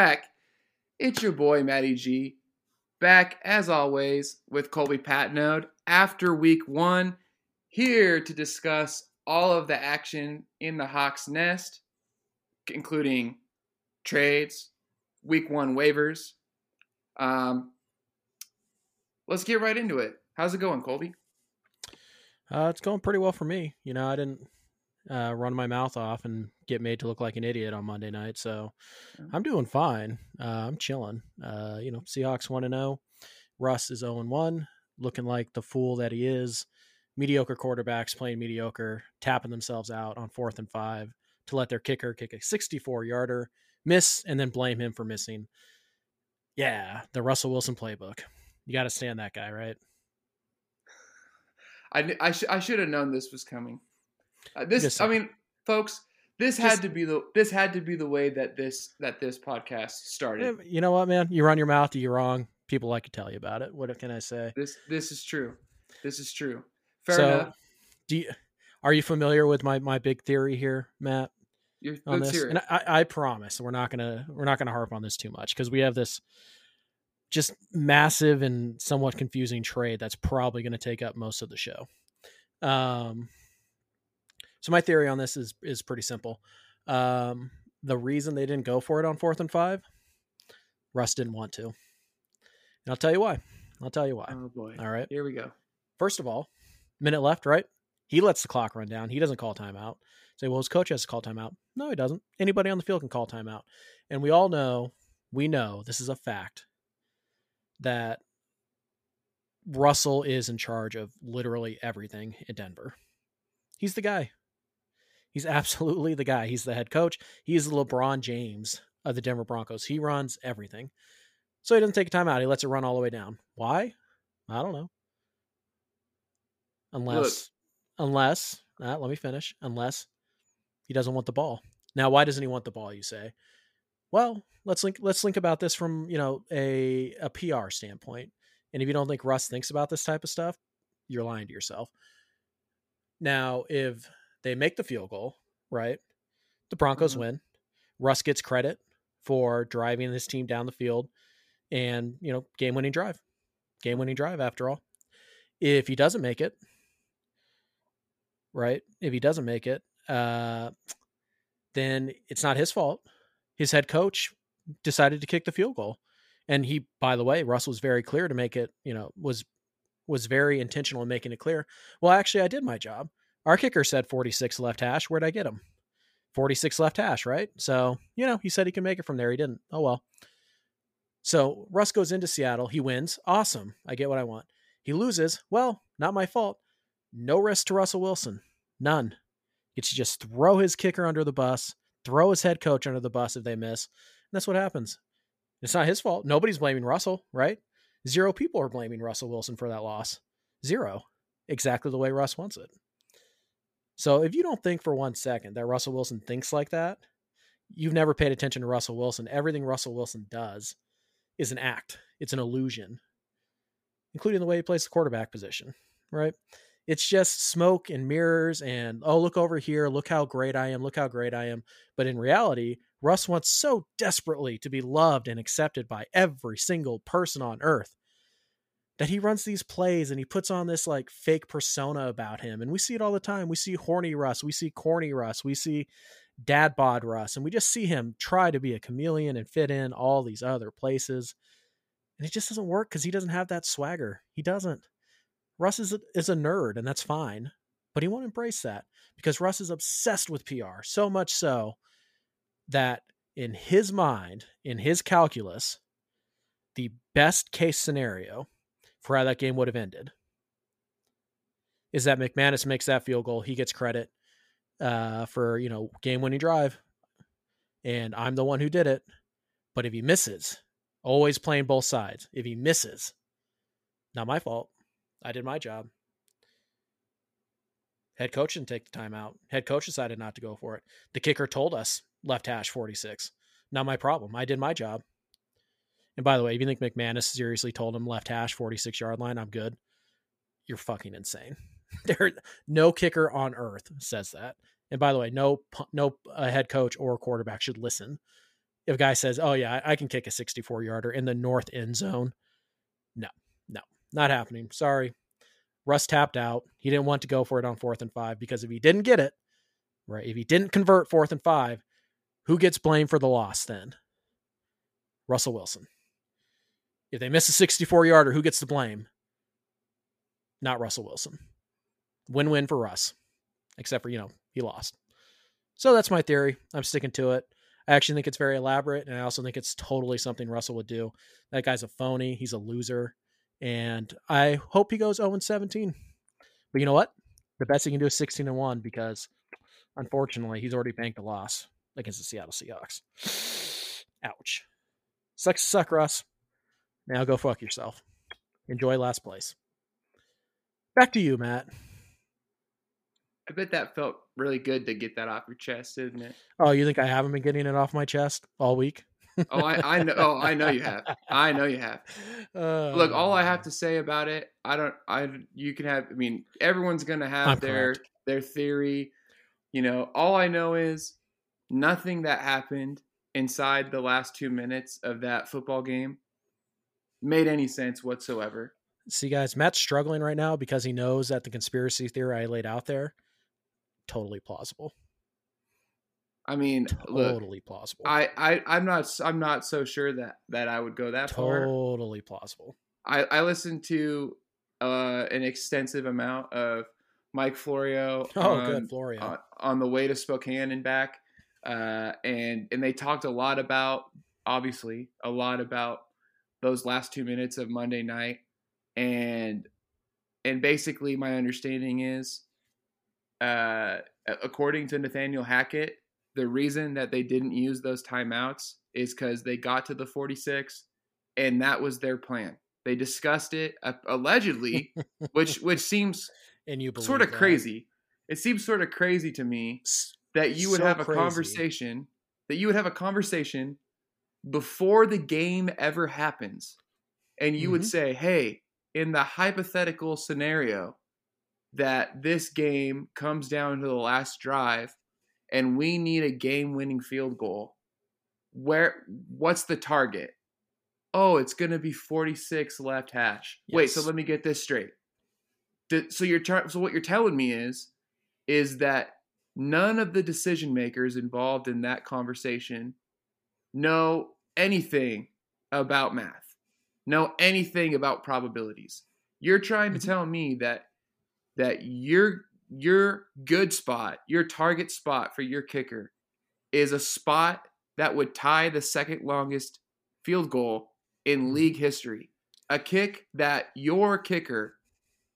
back. It's your boy Matty G, back as always with Colby Patnode after week one, here to discuss all of the action in the Hawks nest, including trades, week one waivers. Um, let's get right into it. How's it going, Colby? Uh, it's going pretty well for me. You know, I didn't uh, run my mouth off and get made to look like an idiot on Monday night, so I'm doing fine. Uh, I'm chilling. Uh, you know, Seahawks one and zero. Russ is zero and one, looking like the fool that he is. Mediocre quarterbacks playing mediocre, tapping themselves out on fourth and five to let their kicker kick a 64 yarder, miss, and then blame him for missing. Yeah, the Russell Wilson playbook. You got to stand that guy, right? I, I, sh- I should have known this was coming. Uh, this I mean, folks, this Just- had to be the this had to be the way that this that this podcast started. You know what, man? You run your mouth, you're wrong. People like to tell you about it. What can I say? This this is true. This is true. Fair so, enough. do you, are you familiar with my my big theory here, Matt? You're, on this, and I, I promise we're not gonna we're not gonna harp on this too much because we have this just massive and somewhat confusing trade that's probably going to take up most of the show. Um, so my theory on this is is pretty simple. Um, the reason they didn't go for it on fourth and five, Russ didn't want to, and I'll tell you why. I'll tell you why. oh boy. All right. Here we go. First of all, minute left, right? He lets the clock run down. He doesn't call timeout. Say, well, his coach has to call timeout. No, he doesn't. Anybody on the field can call timeout. And we all know, we know this is a fact that Russell is in charge of literally everything in Denver. He's the guy. He's absolutely the guy. He's the head coach. He's the LeBron James of the Denver Broncos. He runs everything. So he doesn't take a timeout. He lets it run all the way down. Why? I don't know. Unless, unless, uh, let me finish. Unless he doesn't want the ball. Now, why doesn't he want the ball? You say. Well, let's link. Let's think about this from you know a a PR standpoint. And if you don't think Russ thinks about this type of stuff, you're lying to yourself. Now, if they make the field goal, right, the Broncos Mhm. win. Russ gets credit for driving this team down the field, and you know, game winning drive, game winning drive. After all, if he doesn't make it, right? If he doesn't make it, uh, then it's not his fault. His head coach decided to kick the field goal, and he, by the way, Russ was very clear to make it. You know, was was very intentional in making it clear. Well, actually, I did my job. Our kicker said 46 left hash. Where'd I get him? 46 left hash, right? So, you know, he said he can make it from there. He didn't. Oh, well. So Russ goes into Seattle. He wins. Awesome. I get what I want. He loses. Well, not my fault. No risk to Russell Wilson. None. Gets to just throw his kicker under the bus, throw his head coach under the bus if they miss. And that's what happens. It's not his fault. Nobody's blaming Russell, right? Zero people are blaming Russell Wilson for that loss. Zero. Exactly the way Russ wants it. So if you don't think for one second that Russell Wilson thinks like that, you've never paid attention to Russell Wilson. Everything Russell Wilson does is an act, it's an illusion, including the way he plays the quarterback position, right? It's just smoke and mirrors and, oh, look over here. Look how great I am. Look how great I am. But in reality, Russ wants so desperately to be loved and accepted by every single person on earth that he runs these plays and he puts on this like fake persona about him. And we see it all the time. We see horny Russ, we see corny Russ, we see dad bod Russ, and we just see him try to be a chameleon and fit in all these other places. And it just doesn't work because he doesn't have that swagger. He doesn't. Russ is a, is a nerd, and that's fine, but he won't embrace that because Russ is obsessed with PR, so much so that in his mind, in his calculus, the best case scenario for how that game would have ended is that McManus makes that field goal. He gets credit uh, for you know game winning drive, and I'm the one who did it. But if he misses, always playing both sides. If he misses, not my fault. I did my job. Head coach didn't take the timeout. Head coach decided not to go for it. The kicker told us left hash 46. Not my problem. I did my job. And by the way, if you think McManus seriously told him left hash 46 yard line, I'm good. You're fucking insane. there, no kicker on earth says that. And by the way, no no uh, head coach or quarterback should listen if a guy says, "Oh yeah, I, I can kick a 64 yarder in the north end zone," no, no, not happening. Sorry, Russ tapped out. He didn't want to go for it on fourth and five because if he didn't get it, right, if he didn't convert fourth and five, who gets blamed for the loss then? Russell Wilson. If they miss a 64 yarder, who gets the blame? Not Russell Wilson. Win win for Russ, except for, you know, he lost. So that's my theory. I'm sticking to it. I actually think it's very elaborate, and I also think it's totally something Russell would do. That guy's a phony. He's a loser, and I hope he goes 0 17. But you know what? The best he can do is 16 and 1 because, unfortunately, he's already banked a loss against the Seattle Seahawks. Ouch. Sucks suck, Russ. Now go fuck yourself. Enjoy last place. Back to you, Matt. I bet that felt really good to get that off your chest, didn't it? Oh, you think I haven't been getting it off my chest all week? oh, I, I know. Oh, I know you have. I know you have. Uh, Look, all I have to say about it, I don't. I you can have. I mean, everyone's gonna have I'm their correct. their theory. You know, all I know is nothing that happened inside the last two minutes of that football game made any sense whatsoever. See, guys, Matt's struggling right now because he knows that the conspiracy theory I laid out there totally plausible. I mean, look, Totally plausible. I, I I'm not I'm not so sure that that I would go that far. totally plausible. I, I listened to uh, an extensive amount of Mike Florio Oh, on, good, Florio. on, on the way to Spokane and back, uh, and and they talked a lot about obviously a lot about those last two minutes of Monday night, and and basically my understanding is, uh, according to Nathaniel Hackett, the reason that they didn't use those timeouts is because they got to the 46 and that was their plan. They discussed it uh, allegedly, which which seems and you believe sort of that. crazy. It seems sort of crazy to me that you would So have a crazy. conversation that you would have a conversation before the game ever happens and you would Mhm. say hey in the hypothetical scenario that this game comes down to the last drive and we need a game winning field goal where what's the target? Oh it's going to be 46 left hash. Wait so let me get this straight. So you're so what you're telling me is is that none of the decision makers involved in that conversation know anything about math, know anything about probabilities. You're trying to Mhm. tell me that that your your good spot, your target spot for your kicker is a spot that would tie the second longest field goal in Mhm. league history. A kick that your kicker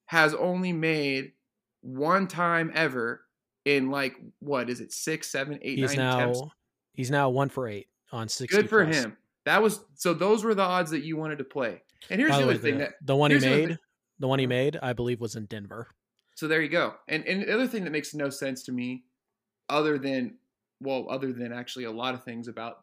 has only made one time ever in like what is it six, seven, eight, He's nine now attempts. he's now one for eight on sixty. Good for plus. him. That was so. Those were the odds that you wanted to play. And here's By the the other thing that. the one he here's the made, the one he made, I believe, was in Denver. So there you go. And and the other thing that makes no sense to me, other than well, other than actually a lot of things about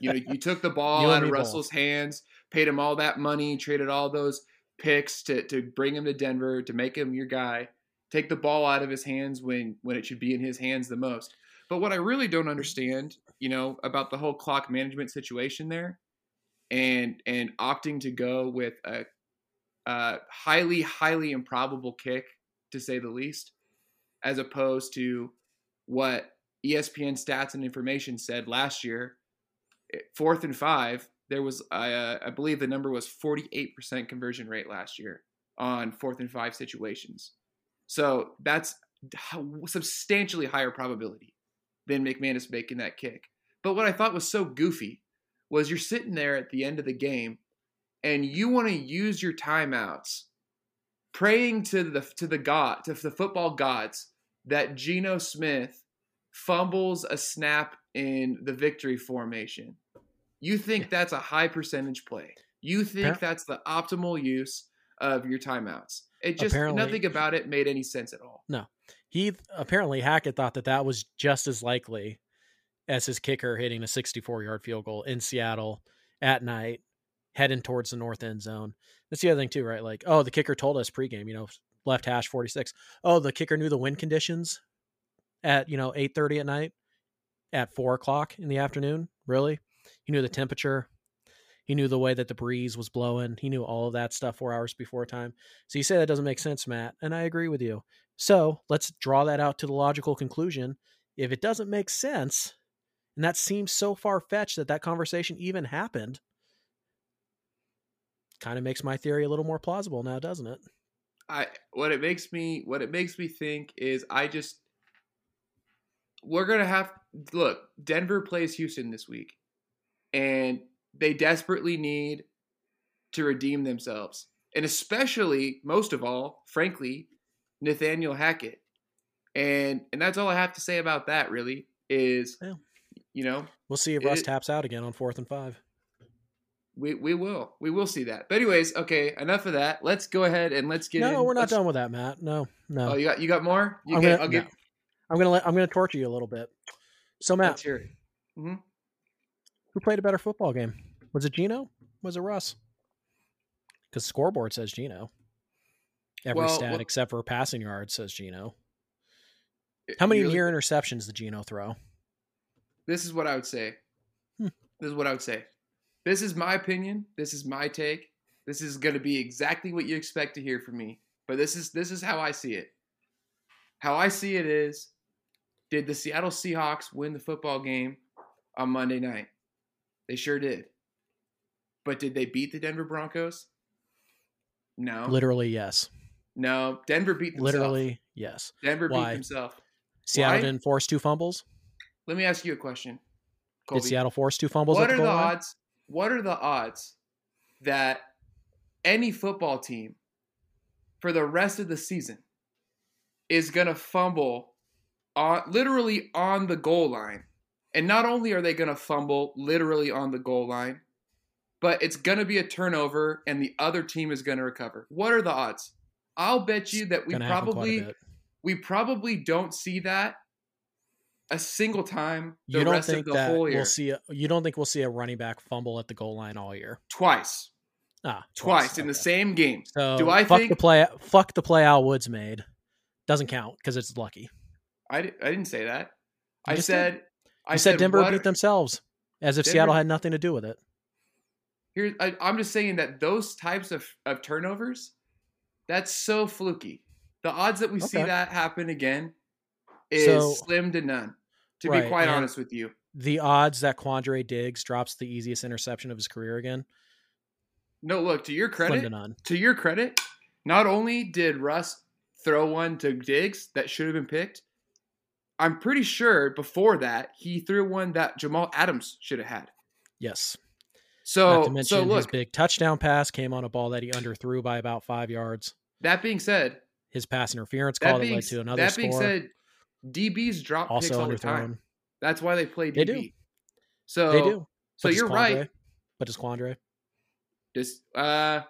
you know you took the ball out of. Russell's hands, paid him all that money, traded all those picks to to bring him to Denver to make him your guy. Take the ball out of his hands when when it should be in his hands the most. But what I really don't mm-hmm. understand, you know, about the whole clock management situation there, and and opting to go with a, a highly highly improbable kick to say the least, as opposed to what ESPN stats and information said last year, fourth and five, there was, uh, I believe the number was 48% conversion rate last year on fourth and five situations. So that's substantially higher probability than McManus making that kick. But what I thought was so goofy was you're sitting there at the end of the game and you want to use your timeouts praying to the to the god to the football gods that Geno Smith fumbles a snap in the victory formation. You think that's a high percentage play. You think that's the optimal use of your timeouts. It just Apparently- nothing about it made any sense at all. He apparently Hackett thought that that was just as likely as his kicker hitting a 64 yard field goal in Seattle at night, heading towards the north end zone. That's the other thing too, right? Like, oh, the kicker told us pregame, you know, left hash 46. Oh, the kicker knew the wind conditions at you know 8:30 at night, at four o'clock in the afternoon. Really? He knew the temperature. He knew the way that the breeze was blowing. He knew all of that stuff four hours before time. So you say that doesn't make sense, Matt, and I agree with you. So let's draw that out to the logical conclusion. If it doesn't make sense, and that seems so far fetched that that conversation even happened, kind of makes my theory a little more plausible now, doesn't it? I what it makes me what it makes me think is I just we're gonna have look. Denver plays Houston this week, and they desperately need to redeem themselves, and especially most of all, frankly, Nathaniel Hackett, and and that's all I have to say about that. Really is, Yeah. you know, We'll see if Russ It- taps out again on fourth and five. we we will we will see that. But anyways, okay, enough of that. Let's go ahead and let's get. No, in. we're not Let's- done with that, Matt. No, no. Oh, you got you got more. You I'm get, gonna- get. no. I'm gonna let I'm gonna torture you a little bit. So Matt, hear mm-hmm. who played a better football game? Was it Geno? Was it Russ? Because scoreboard says Geno. Every Well, stat well- except for passing yards says Geno. How many Really- near interceptions did Geno throw? This is what I would say. Hmm. This is what I would say. This is my opinion. This is my take. This is going to be exactly what you expect to hear from me. But this is this is how I see it. How I see it is did the Seattle Seahawks win the football game on Monday night? They sure did. But did they beat the Denver Broncos? No. Literally, yes. No. Denver beat themselves. Literally, yes. Denver Why? beat themselves. Seattle Why? didn't force two fumbles. Let me ask you a question. Did Seattle force two fumbles? what at the are the line? odds? What are the odds that any football team for the rest of the season is going to fumble on literally on the goal line? And not only are they going to fumble literally on the goal line, but it's going to be a turnover and the other team is going to recover. What are the odds? I'll bet you that we Gonna happen quite a probably we probably don't see that a single time the You don't rest think of the that whole year. we'll see? A, you don't think we'll see a running back fumble at the goal line all year? Twice. Ah, Twice in the same game. So Do I fuck think- the play? Fuck the play Al Woods made. Doesn't count because it's lucky. I, di- I didn't say that. You I said did. I You said Denver what- beat themselves, as if Denver- Seattle had nothing to do with it. Here, I, I'm just saying that those types of, of turnovers, that's so fluky. The odds that we see that happen again is So- slim to none. To Right, be quite honest with you, The odds that Quandre Diggs drops the easiest interception of his career again, no. Look to your slim to credit. none. To your credit, not only did Russ throw one to Diggs that should have been picked, I'm pretty sure before that he threw one that Jamal Adams should have had. Yes. So, Not to mention so his big touchdown pass came on a ball that he underthrew by about five yards. That being said, His pass interference call that being, led to another that score. being said, DBs drop picks all the time. That's why they play DB. They do. So They do. So But you're right. But does Quandre? Just uh,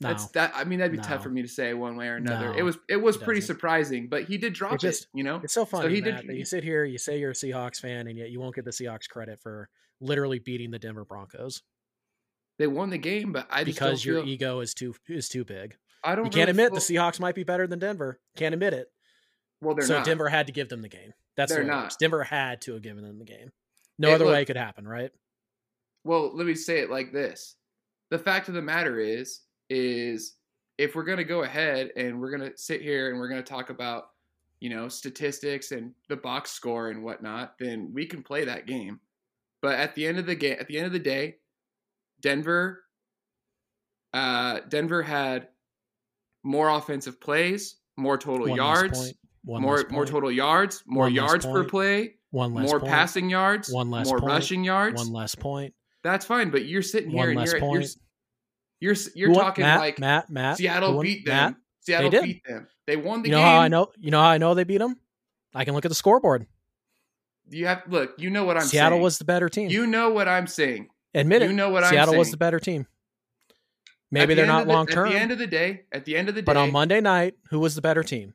No. that's that. I mean, that'd be No. tough for me to say one way or another. No, it was it was it pretty surprising, but he did drop it. just- you know, It's so funny, he Matt, did- that you sit here, you say you're a Seahawks fan, and yet you won't give the Seahawks credit for literally beating the Denver Broncos they won the game, but I just because your feel, ego is too is too big. I don't. You can't really admit the Seahawks might be better than Denver. Can't admit it. Well, they're so not. Denver had to give them the game. That's They're it not. Denver had to have given them the game. No Hey, other look. way it could happen, right? Well, let me say it like this: the fact of the matter is, is if we're gonna go ahead and we're gonna sit here and we're gonna talk about, you know, statistics and the box score and whatnot, then we can play that game. But at the end of the game, at the end of the day, Denver, uh, Denver had more offensive plays, more total One yards, more more total yards, more One yards per play, one less more point, passing yards, one less more point, rushing yards. one less point, That's fine, but you're sitting here one and less you're point. you're you're Who won? talking Matt, like Matt, Matt. Seattle beat them. Matt, Seattle beat them. They won the you know game. how I know? You know how I know they beat them? I can look at the scoreboard. You have look. You know what I'm Seattle saying. Seattle was the better team. You know what I'm saying. Admit it. you know what I'm saying. Seattle was the better team. Maybe the they're not the- long term, At the end of the day, at the end of the day, but on Monday night, who was the better team?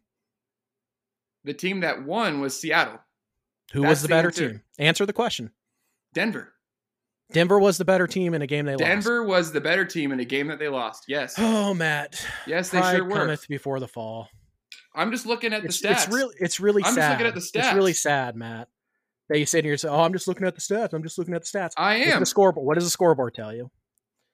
the team that won was Seattle, Who That's was the the better answer. team? Answer the question. Denver. Denver was the better team in a game they lost. Denver was the better team in a game that they lost. Yes, Oh, Matt. yes, they Pride sure were. cometh before the fall. I'm just looking at the stats. it's really, it's really I'm just sad. looking at the stats. It's really sad, Matt. that you sit here and say, "Oh, I'm just looking at the stats. I'm just looking at the stats." I am. the scoreboard. What does the scoreboard tell you?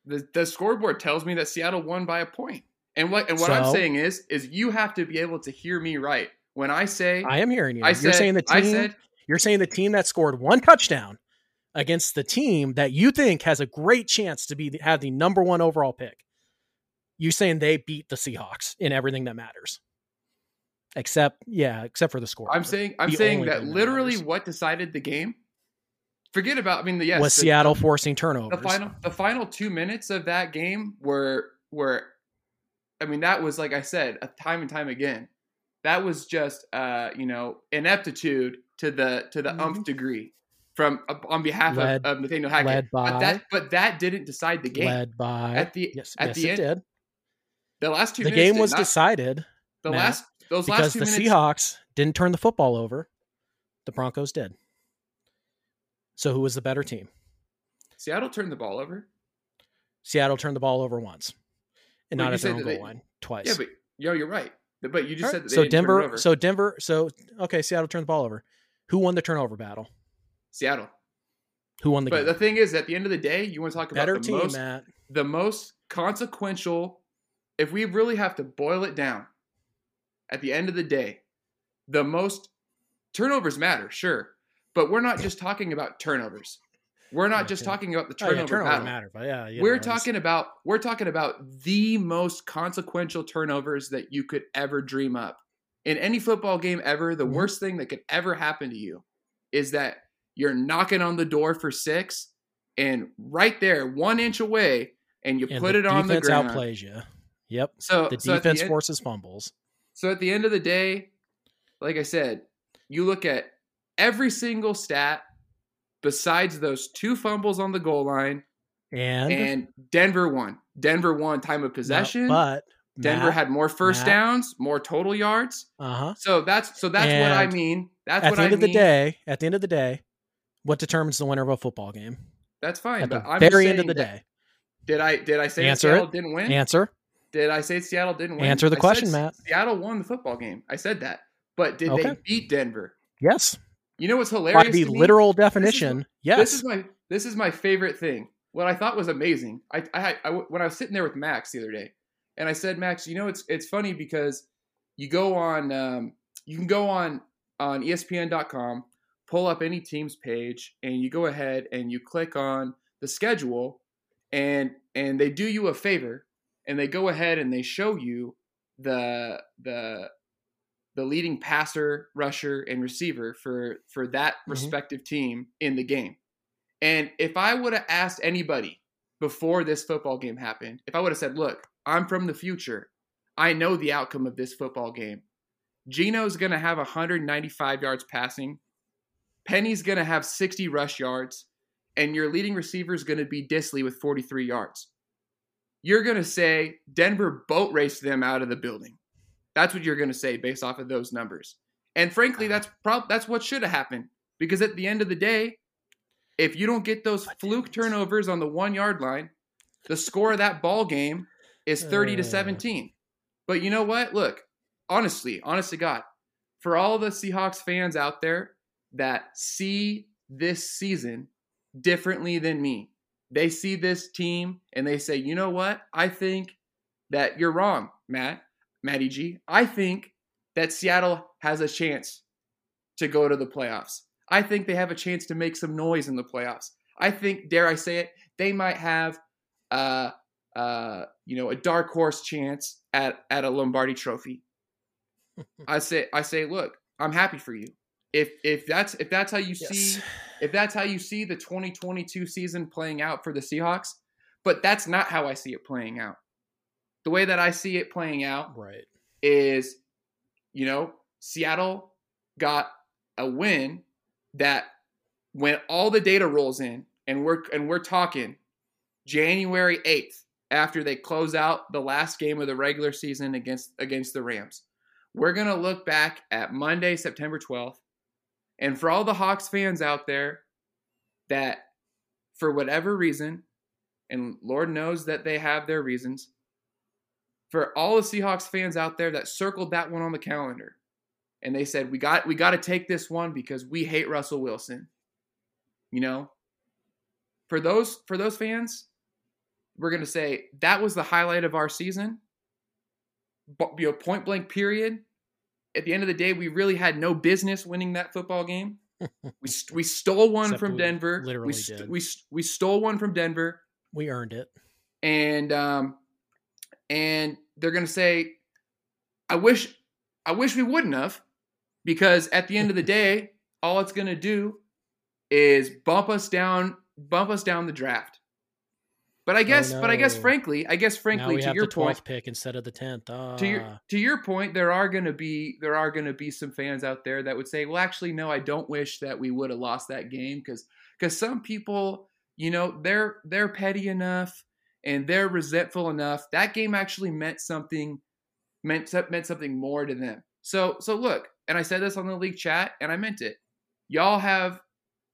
The, the scoreboard tells me that Seattle won by a point. And what and what I'm saying is is you have to be able to hear me right. When I say I am hearing you. I you're saying the team. Said you're saying the team that scored one touchdown against the team that you think has a great chance to be have the number one overall pick. You saying they beat the Seahawks in everything that matters, except yeah, except for the score. I'm saying I'm The saying that literally what decided the game. Forget about I mean the yes was the- Seattle the, forcing the final the final two minutes of that game were were I mean that was like I said a time and time again. That was just uh you know ineptitude to the to the Mhm. umph degree from uh, on behalf Led- of, of Nathaniel Hackett. but that but that didn't decide the game. led by At the- yes, at yes, the it end- did. the last two The game was not- decided the Matt, last those last because two the minutes Seahawks didn't turn the football over. The Broncos did. So who was the better team? Seattle turned the ball over. Seattle turned the ball over once, and not at their own goal they- line twice. Yeah, but yo, you're right. But you just All said so didn't turn it Denver, so Denver, so okay, Seattle turned the ball over. Who won the turnover battle? Seattle. Who won the But game? But the thing is, at the end of the day, you want to talk about better the team, most Matt. the most consequential. If we really have to boil it down, at the end of the day, the most turnovers matter, sure, but we're not just talking about turnovers. We're not just talking about the Oh, yeah, turnover turnover battle. matter, but yeah, we're talking about we're talking about the most consequential turnovers that you could ever dream up in any football game ever the Mhm. worst thing that could ever happen to you is that you're knocking on the door for six and right there one inch away and you and put it on the defense ground outplays you. Yep, so the so defense the end, forces fumbles. so at the end of the day like i said you look at every single stat besides those two fumbles on the goal line And, and denver won denver won time of no, possession but Denver Matt, had more first Matt. downs, more total yards. uh huh. So that's so that's what I mean. That's At what the end I of the day, at the end of the day, what determines the winner of a football game? That's fine. At the But I'm very end of the day, Did I did I say Answer Seattle it. didn't win? answer. Did I say Seattle didn't win? Answer the I question, Matt. Seattle won the football game. I said that. But did they beat Denver? Yes, You know what's hilarious? by the literal definition, This yes. This is my this is my favorite thing. What I thought was amazing. I I, I when I was sitting there with Max the other day, and I said, Max, you know it's it's funny because you go on um, you can go on on ESPN.com, pull up any team's page, and you go ahead and you click on the schedule, and and they do you a favor, and they go ahead and they show you the the the leading passer, rusher, and receiver for for that Mhm. respective team in the game. And if I would have asked anybody before this football game happened, if I would have said, "Look, I'm from the future. I know the outcome of this football game. Geno's going to have 195 yards passing. Penny's going to have 60 rush yards, and your leading receiver is going to be Dissly with 43 yards." You're going to say Denver boat raced them out of the building. That's what you're going to say based off of those numbers. And frankly, that's prob- that's what should have happened because at the end of the day, if you don't get those fluke turnovers on the 1-yard line, the score of that ball game is 30 to Uh. 17. But you know what? Look, honestly, honest to God, for all the Seahawks fans out there that see this season differently than me, they see this team and they say, you know what? I think that you're wrong, Matt, Matty G. I think that Seattle has a chance to go to the playoffs. I think they have a chance to make some noise in the playoffs. I think, dare I say it, they might have, uh, uh, you know, a dark horse chance at at a Lombardi Trophy. I say, I say, look, I'm happy for you. If if that's if that's how you see if that's how you see the 2022 season playing out for the Seahawks, but that's not how I see it playing out. The way that I see it playing out Right. is, you know, Seattle got a win that when all the data rolls in and we're and we're talking January 8th after they close out the last game of the regular season against against the Rams. We're going to look back at Monday, September 12th. And for all the Hawks fans out there that for whatever reason and Lord knows that they have their reasons for all the Seahawks fans out there that circled that one on the calendar, and they said we got we got to take this one because we hate Russell Wilson. You know, for those for those fans, we're gonna say that was the highlight of our season. But you know, point blank period. At the end of the day, we really had no business winning that football game. we st- we stole one Except from Denver. literally we, st- we st- we stole one from Denver, We earned it. and um, and they're gonna say, I wish I wish we wouldn't have, because at the end of the day, all it's gonna do is bump us down, bump us down the draft. But I guess, but I guess, Oh, frankly, I guess, frankly, to your point, pick instead of the tenth. To your ah. to your point, there are gonna be there are gonna be some fans out there that would say, well, actually, no, I don't wish that we would have lost that game because because some people, you know, they're they're petty enough and they're resentful enough. That game actually meant something meant meant something more to them. So so look, and I said this on the league chat, and I meant it. Y'all have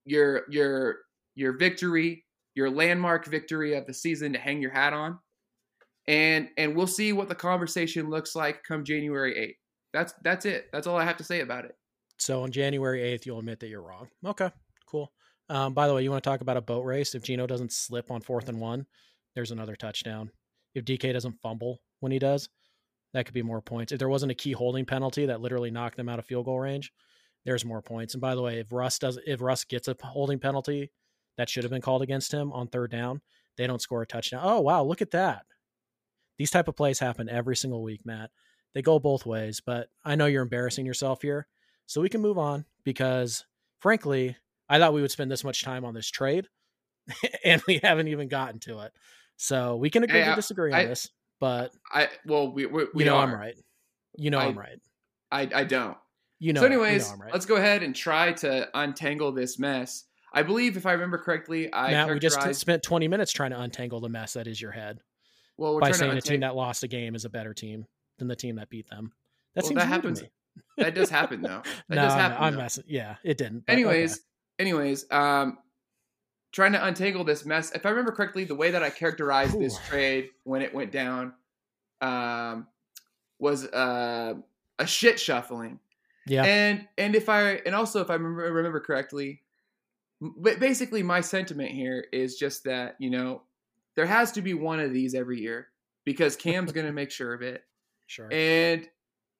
your your your victory, your landmark victory of the season to hang your hat on and and we'll see what the conversation looks like come January 8th. That's that's it. That's all I have to say about it. So on January 8th, you'll admit that you're wrong. Okay, cool. Um, by the way, you want to talk about a boat race? If Geno doesn't slip on fourth and one, there's another touchdown. If DK doesn't fumble when he does, that could be more points. If there wasn't a key holding penalty that literally knocked them out of field goal range, there's more points. And by the way, if Russ does, if Russ gets a holding penalty that should have been called against him on third down, they don't score a touchdown. Oh wow, look at that. These type of plays happen every single week, Matt. They go both ways, but I know you're embarrassing yourself here. So we can move on because frankly, I thought we would spend this much time on this trade and we haven't even gotten to it. So we can agree Hey, to I- disagree on I- this, but I well we we, we you know are. I'm right. You know I- I'm right. I I don't. You know. so you know anyways, right. let's go ahead and try to untangle this mess. I believe if I remember correctly, I Matt, we just spent 20 minutes trying to untangle the mess that is your head well we're by saying to a team that lost a game is a better team than the team that beat them. That Well, seems that happens- that does happen though. That no, does I'm- happen. I'm, though. messing. Yeah, it didn't. anyways, okay. anyways, um, trying to untangle this mess. If I remember correctly, the way that I characterized this trade when it went down, um, was uh, a shit shuffling. yeah, And and if I and also if I remember, remember correctly, ba- basically my sentiment here is just that you know there has to be one of these every year because Cam's going to make sure of it sure. and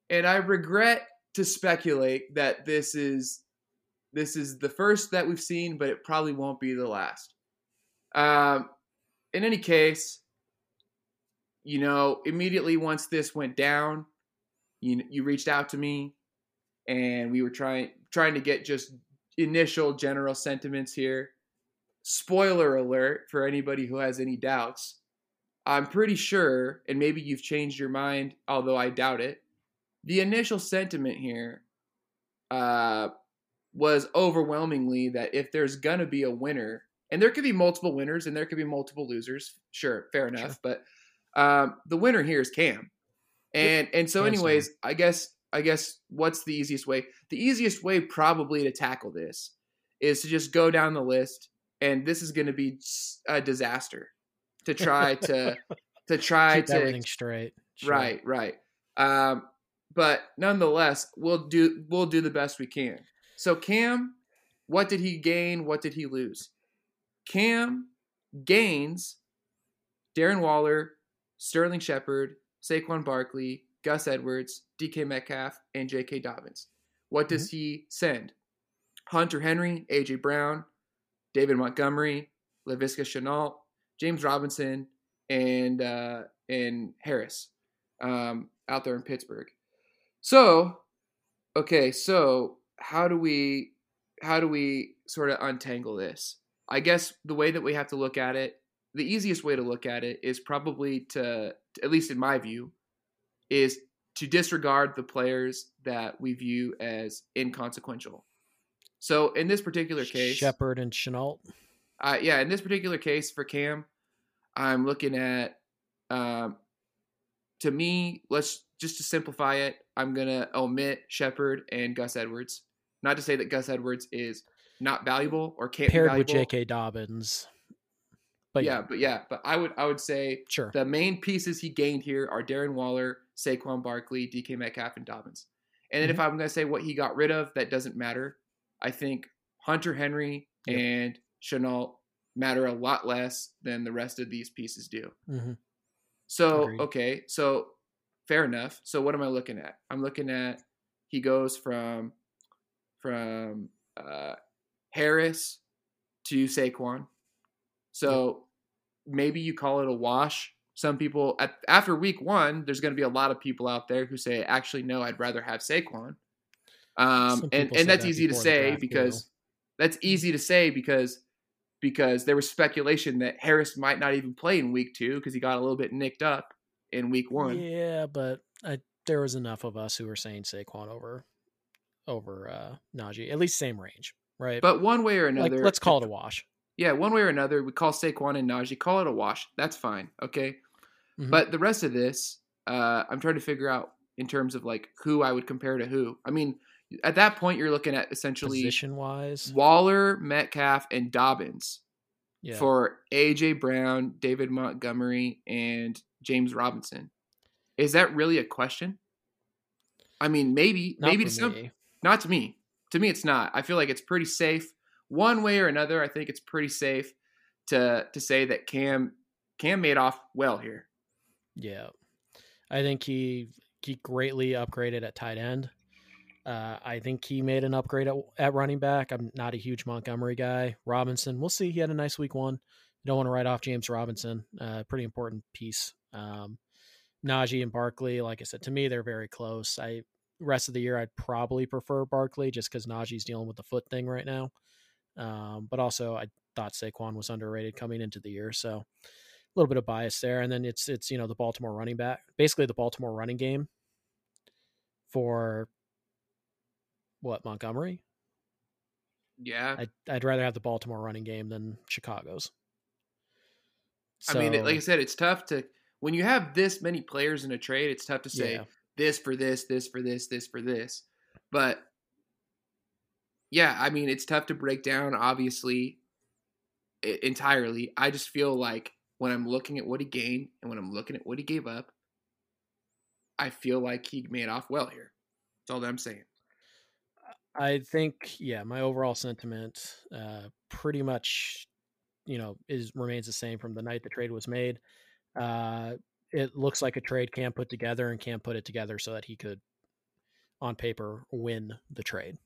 and I regret to speculate that this is this is the first that we've seen, but it probably won't be the last. Um, in any case, you know, immediately once this went down, you you reached out to me, and we were trying trying to get just initial general sentiments here. Spoiler alert for anybody who has any doubts. I'm pretty sure, and maybe you've changed your mind, although I doubt it. The initial sentiment here uh, was overwhelmingly that if there's gonna be a winner, and there could be multiple winners and there could be multiple losers, sure, fair enough. But um, the winner here is Cam, and and so, anyways, I guess I guess what's the easiest way? The easiest way probably to tackle this is to just go down the list, and this is going to be a disaster to try to to try Keep to everything straight. Sure. Right, right. Um, but nonetheless, we'll do we'll do the best we can. So Cam, what did he gain? What did he lose? Cam gains Darren Waller, Sterling Shepard, Saquon Barkley, Gus Edwards, DK Metcalf, and J.K. Dobbins. What does he send? Hunter Henry, A.J. Brown, David Montgomery, Laviska Shenault, James Robinson, and uh, and Harris um, out there in Pittsburgh. So, okay, so how do we how do we sort of untangle this? I guess the way that we have to look at it, the easiest way to look at it is probably to, at least in my view, is to disregard the players that we view as inconsequential. So in this particular case, Shepard and Shenault. uh, yeah, in this particular case for Cam, I'm looking at, um, to me, let's just to simplify it, I'm gonna omit Shepard and Gus Edwards. Not to say that Gus Edwards is not valuable or can't paired be with. J.K. Dobbins. But yeah, yeah, but yeah, but I would I would say sure. the main pieces he gained here are Darren Waller, Saquon Barkley, DK Metcalf, and Dobbins. And then if I'm going to say what he got rid of, that doesn't matter. I think Hunter Henry Yep. and Shenault matter a lot less than the rest of these pieces do. hmm So, Agreed. okay, so fair enough. So what am I looking at? I'm looking at he goes from from uh, Harris to Saquon. So maybe you call it a wash. Some people at, after week one, there's going to be a lot of people out there who say, actually, no, I'd rather have Saquon. Um, and and that's that easy to say draft, because that's easy to say because because there was speculation that Harris might not even play in week two because he got a little bit nicked up in week one. Yeah, but I, there was enough of us who were saying Saquon over over uh Najee, at least same range, right? But one way or like, another, let's call it a wash. Yeah, one way or another, we call Saquon and Najee, call it a wash. That's fine, okay. Mhm. But the rest of this, uh, I'm trying to figure out in terms of like who I would compare to who. I mean, at that point, you're looking at essentially Position wise, Waller, Metcalf, and Dobbins yeah, for AJ Brown, David Montgomery, and James Robinson. Is that really a question? I mean, maybe, not maybe to some, not to me. To me, it's not. I feel like it's pretty safe. One way or another, I think it's pretty safe to to say that Cam Cam made off well here. Yeah, I think he he greatly upgraded at tight end. Uh, I think he made an upgrade at, at running back. I'm not a huge Montgomery guy. Robinson, we'll see. He had a nice week one. Don't want to write off James Robinson. Uh, pretty important piece. Um, Najee and Barkley, like I said, to me they're very close. I rest of the year I'd probably prefer Barkley just because Najee's dealing with the foot thing right now. Um, but also I thought Saquon was underrated coming into the year, so a little bit of bias there. And then it's it's you know the Baltimore running back, basically the Baltimore running game for what Montgomery. Yeah, I'd, I'd rather have the Baltimore running game than Chicago's. I mean, like I said, it's tough to when you have this many players in a trade. It's tough to say yeah, this for this, this for this, this for this. But yeah, I mean, it's tough to break down. Obviously, entirely. I just feel like when I'm looking at what he gained and when I'm looking at what he gave up, I feel like he made off well here. That's all that I'm saying. I think yeah, my overall sentiment uh, pretty much you know is remains the same from the night the trade was made. Uh, it looks like a trade Cam put together and Cam put it together so that he could, on paper, win the trade.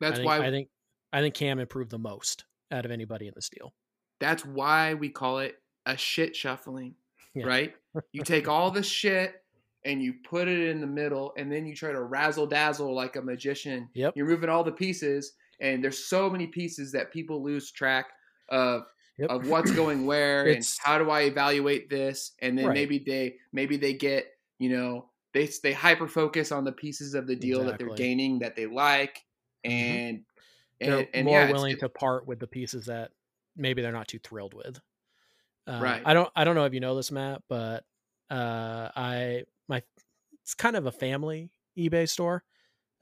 That's I think, why I think I think Cam improved the most out of anybody in this deal. that's why we call it a shit shuffling, Yeah. right? You take all the shit and you put it in the middle, and then you try to razzle dazzle like a magician. Yep. You're moving all the pieces, and there's so many pieces that people lose track of Yep. of what's going where and It's- how do I evaluate this, and then Right. maybe they maybe they get you know they they hyper focus on the pieces of the deal that they're gaining that they like, Mhm. and They're and, and more yeah, willing to part with the pieces that maybe they're not too thrilled with. Uh, Right. I don't. I don't know if you know this, Matt, but uh, I my it's kind of a family eBay store.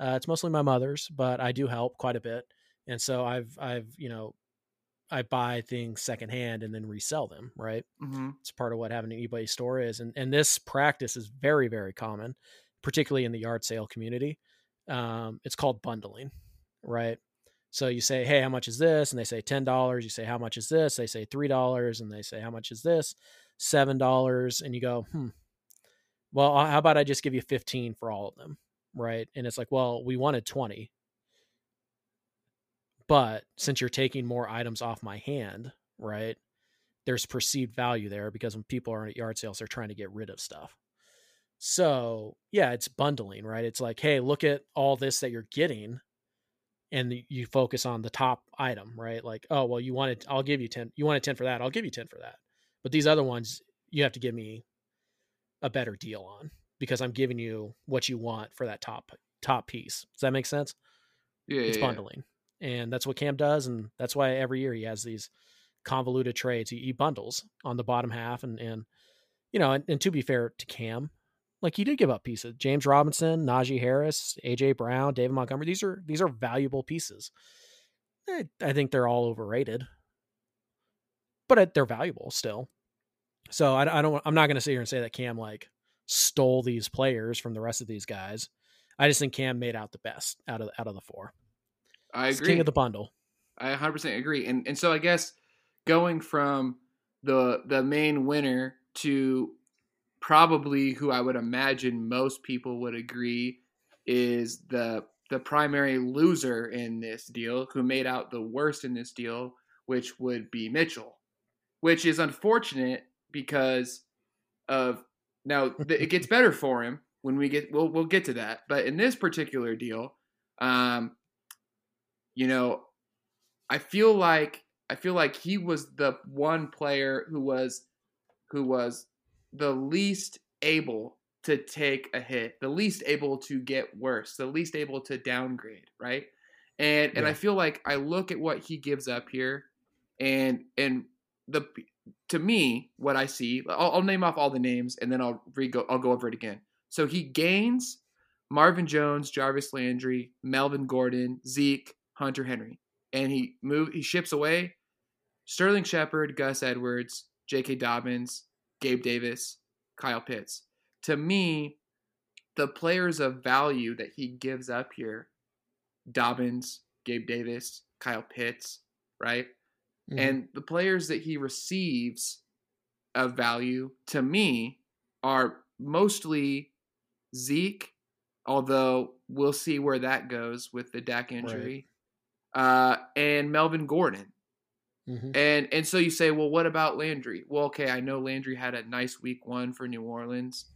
Uh, it's mostly my mother's, but I do help quite a bit, and so I've I've you know I buy things secondhand and then resell them. Right. Mhm. It's part of what having an eBay store is, and and this practice is very very common, particularly in the yard sale community. Um, it's called bundling, right? So you say, "Hey, how much is this?" And they say ten dollars. You say, "How much is this?" They say three dollars, and they say, "How much is this?" Seven dollars, and you go, "Hmm." Well, how about I just give you fifteen for all of them, right? And it's like, well, we wanted twenty, but since you're taking more items off my hand, right? There's perceived value there because when people are at yard sales, they're trying to get rid of stuff. So yeah, it's bundling, right? It's like, hey, look at all this that you're getting, and you focus on the top item, right? Like, oh well, you wanted, I'll give you ten. You want a ten for that, I'll give you ten for that. But these other ones, you have to give me a better deal on because I'm giving you what you want for that top top piece. Does that make sense? yeah, it's yeah, yeah. bundling and that's what cam does and that's why every year he has these convoluted trades he, he bundles on the bottom half and and you know and, and to be fair to cam like he did give up pieces james robinson najee harris aj brown david montgomery these are these are valuable pieces i, I think they're all overrated but uh, they're valuable still so I, I don't i'm not going to sit here and say that cam like stole these players from the rest of these guys I just think Cam made out the best out of out of the four. I He's agree. king of the bundle. I 100% agree. And and so I guess going from the the main winner to probably who I would imagine most people would agree is the the primary loser in this deal, who made out the worst in this deal, which would be Mitchell, which is unfortunate because of now it gets better for him when we get we'll we'll get to that, but in this particular deal, um, you know, I feel like I feel like he was the one player who was who was the least able to take a hit, the least able to get worse, the least able to downgrade, right? And and I feel like I look at what he gives up here, and and the to me what I see, I'll, I'll name off all the names and then I'll re go I'll go over it again. So he gains Marvin Jones, Jarvis Landry, Melvin Gordon, Zeke, Hunter Henry, and he move he ships away Sterling Shepard, Gus Edwards, J.K. Dobbins, Gabe Davis, Kyle Pitts. To me, the players of value that he gives up here, Dobbins, Gabe Davis, Kyle Pitts, right? Mhm. And the players that he receives of value to me are mostly Zeke, although we'll see where that goes with the Dak injury, uh, and Melvin Gordon. Mhm. And and so you say, well, what about Landry? Well, okay, I know Landry had a nice week one for New Orleans.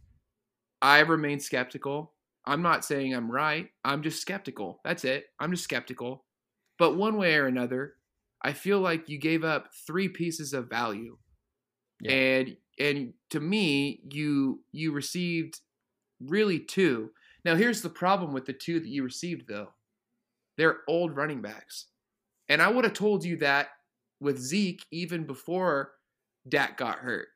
I remain skeptical. I'm not saying I'm right. I'm just skeptical. That's it. I'm just skeptical. But one way or another, I feel like you gave up three pieces of value. Yeah. And and to me, you you received really two. Now here's the problem with the two that you received though. They're old running backs. And I would have told you that with Zeke even before Dak got hurt.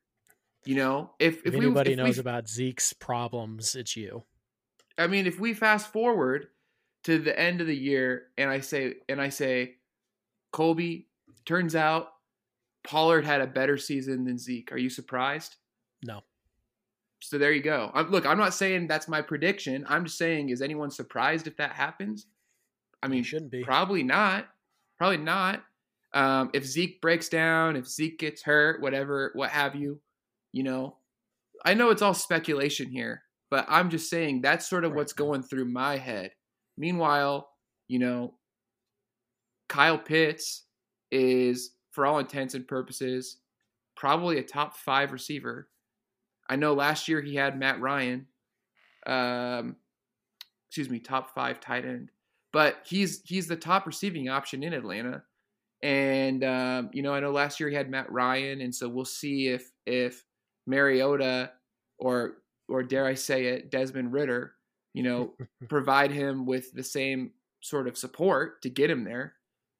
You know, if If, if we anybody if we knows about Zeke's problems, it's you. I mean, if we fast forward to the end of the year and I say and I say, Colby, turns out Pollard had a better season than Zeke. Are you surprised? No. So there you go. I'm, look, I'm not saying that's my prediction. I'm just saying, is anyone surprised if that happens? I mean, You shouldn't be. Probably not. Probably not. Um, if Zeke breaks down, if Zeke gets hurt, whatever, what have you, you know, I know it's all speculation here, but I'm just saying that's sort of what's going through my head. Meanwhile, you know, Kyle Pitts is, for all intents and purposes, probably a top five receiver. I know last year he had Matt Ryan, um, excuse me, top five tight end, but he's he's the top receiving option in Atlanta. And um, you know, I know last year he had Matt Ryan, and so we'll see if if Mariota or or dare I say it, Desmond Ridder, you know, provide him with the same sort of support to get him there.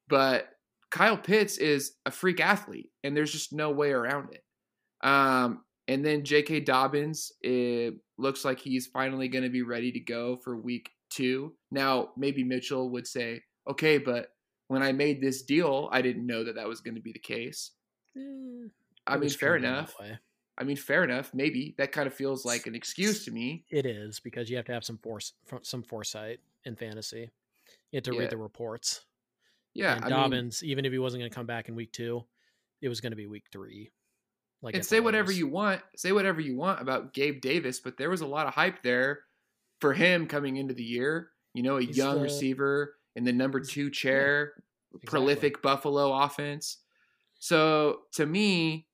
But Kyle Pitts is a freak athlete, and there's just no way around it. Um, and then J.K. Dobbins, it looks like he's finally going to be ready to go for week two. Now, maybe Mitchell would say, okay, but when I made this deal, I didn't know that that was going to be the case. Eh, I mean, fair enough. I mean, fair enough. Maybe that kind of feels like an excuse to me. It is because you have to have some force, some foresight in fantasy. You have to Yeah. read the reports. Yeah, and I mean, Dobbins, even if he wasn't going to come back in week two, it was going to be week three. Like and say whatever you want, say whatever you want about Gabe Davis, but there was a lot of hype there for him coming into the year. You know, a He's young the- receiver in the number two chair, exactly. prolific Buffalo offense. So to me,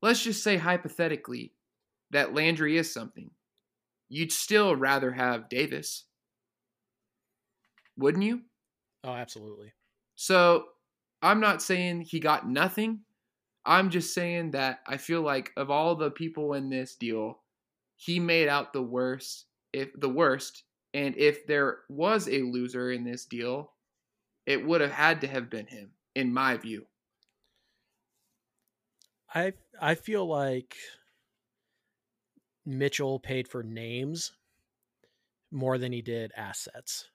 let's just say hypothetically that Landry is something. You'd still rather have Davis, wouldn't you? Oh, absolutely. So I'm not saying he got nothing. I'm just saying that I feel like of all the people in this deal, he made out the worst. If the worst, and if there was a loser in this deal, it would have had to have been him, in my view. I I feel like Mitchell paid for names more than he did assets.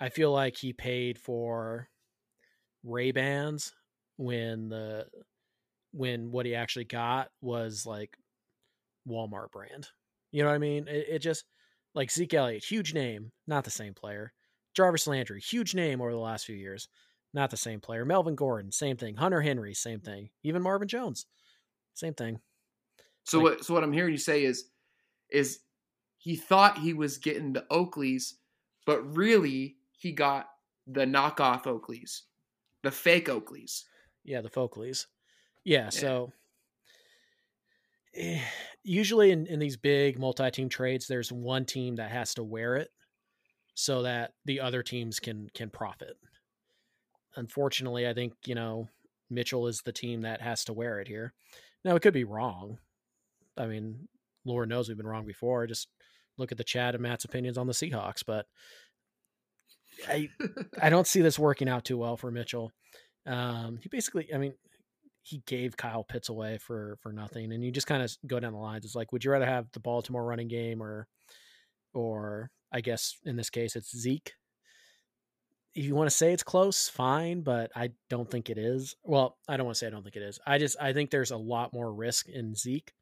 I feel like he paid for Ray Bans when the when what he actually got was like Walmart brand. You know what I mean? It, it just Like Zeke Elliott, huge name, not the same player. Jarvis Landry, huge name over the last few years, not the same player. Melvin Gordon, same thing. Hunter Henry, same thing. Even Marvin Jones, same thing. So like, what? So what I'm hearing you say is, is he thought he was getting the Oakleys, but really he got the knockoff Oakleys, the fake Oakleys. Yeah, the Folkleys. Yeah, yeah. so eh, usually in, in these big multi-team trades, there's one team that has to wear it so that the other teams can can profit. Unfortunately, I think, you know, Mitchell is the team that has to wear it here. Now it could be wrong. I mean, Lord knows we've been wrong before. Just look at the chat and Matt's opinions on the Seahawks, but I I don't see this working out too well for Mitchell. Um, he basically, I mean, he gave Kyle Pitts away for for nothing, and you just kind of go down the lines. It's like, would you rather have the Baltimore running game or, or I guess in this case it's Zeke. If you want to say it's close, fine, but I don't think it is. Well, I don't want to say I don't think it is. I just I think there's a lot more risk in Zeke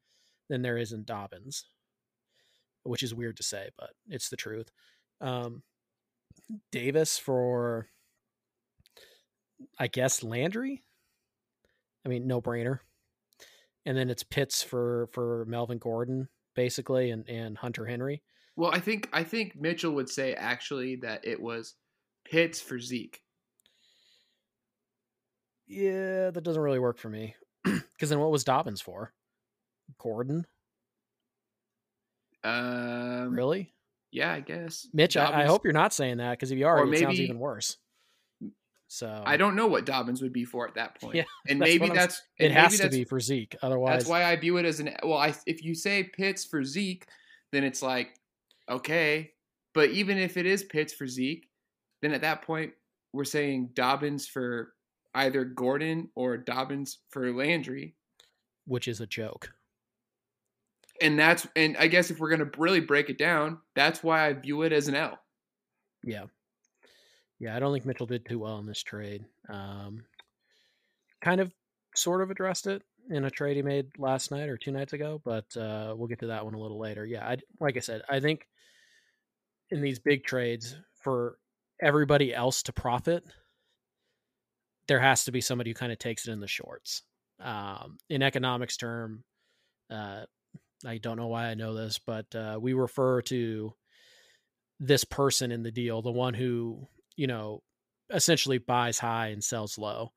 than there is in Dobbins, which is weird to say, but it's the truth. Um, Davis for, I guess Landry. I mean, no brainer. And then it's Pitts for for Melvin Gordon, basically, and and Hunter Henry. Well, I think I think Mitchell would say actually that it was Pitts for Zeke. Yeah, that doesn't really work for me. Because then what was Dobbins for? Gordon? Um, really? Yeah, I guess. Mitch, I, I, hope you're not saying that because if you are, it maybe, sounds even worse. So I don't know what Dobbins would be for at that point. Yeah, and maybe that's it and has to be for Zeke. Otherwise, that's why I view it as an well. I if you say Pitts for Zeke, then it's like okay, but even if it is Pitts for Zeke, then at that point we're saying Dobbins for either Gordon or Dobbins for Landry, which is a joke and that's and I guess if we're gonna really break it down, that's why I view it as an L. Yeah, yeah. I don't think Mitchell did too well in this trade. Um, kind of, sort of addressed it in a trade he made last night or two nights ago, but uh, we'll get to that one a little later. Yeah, I, like I said, I think in these big trades for everybody else to profit, there has to be somebody who kind of takes it in the shorts. Um, in economics term, uh, I don't know why I know this, but uh, we refer to this person in the deal, the one who, you know, essentially buys high and sells low.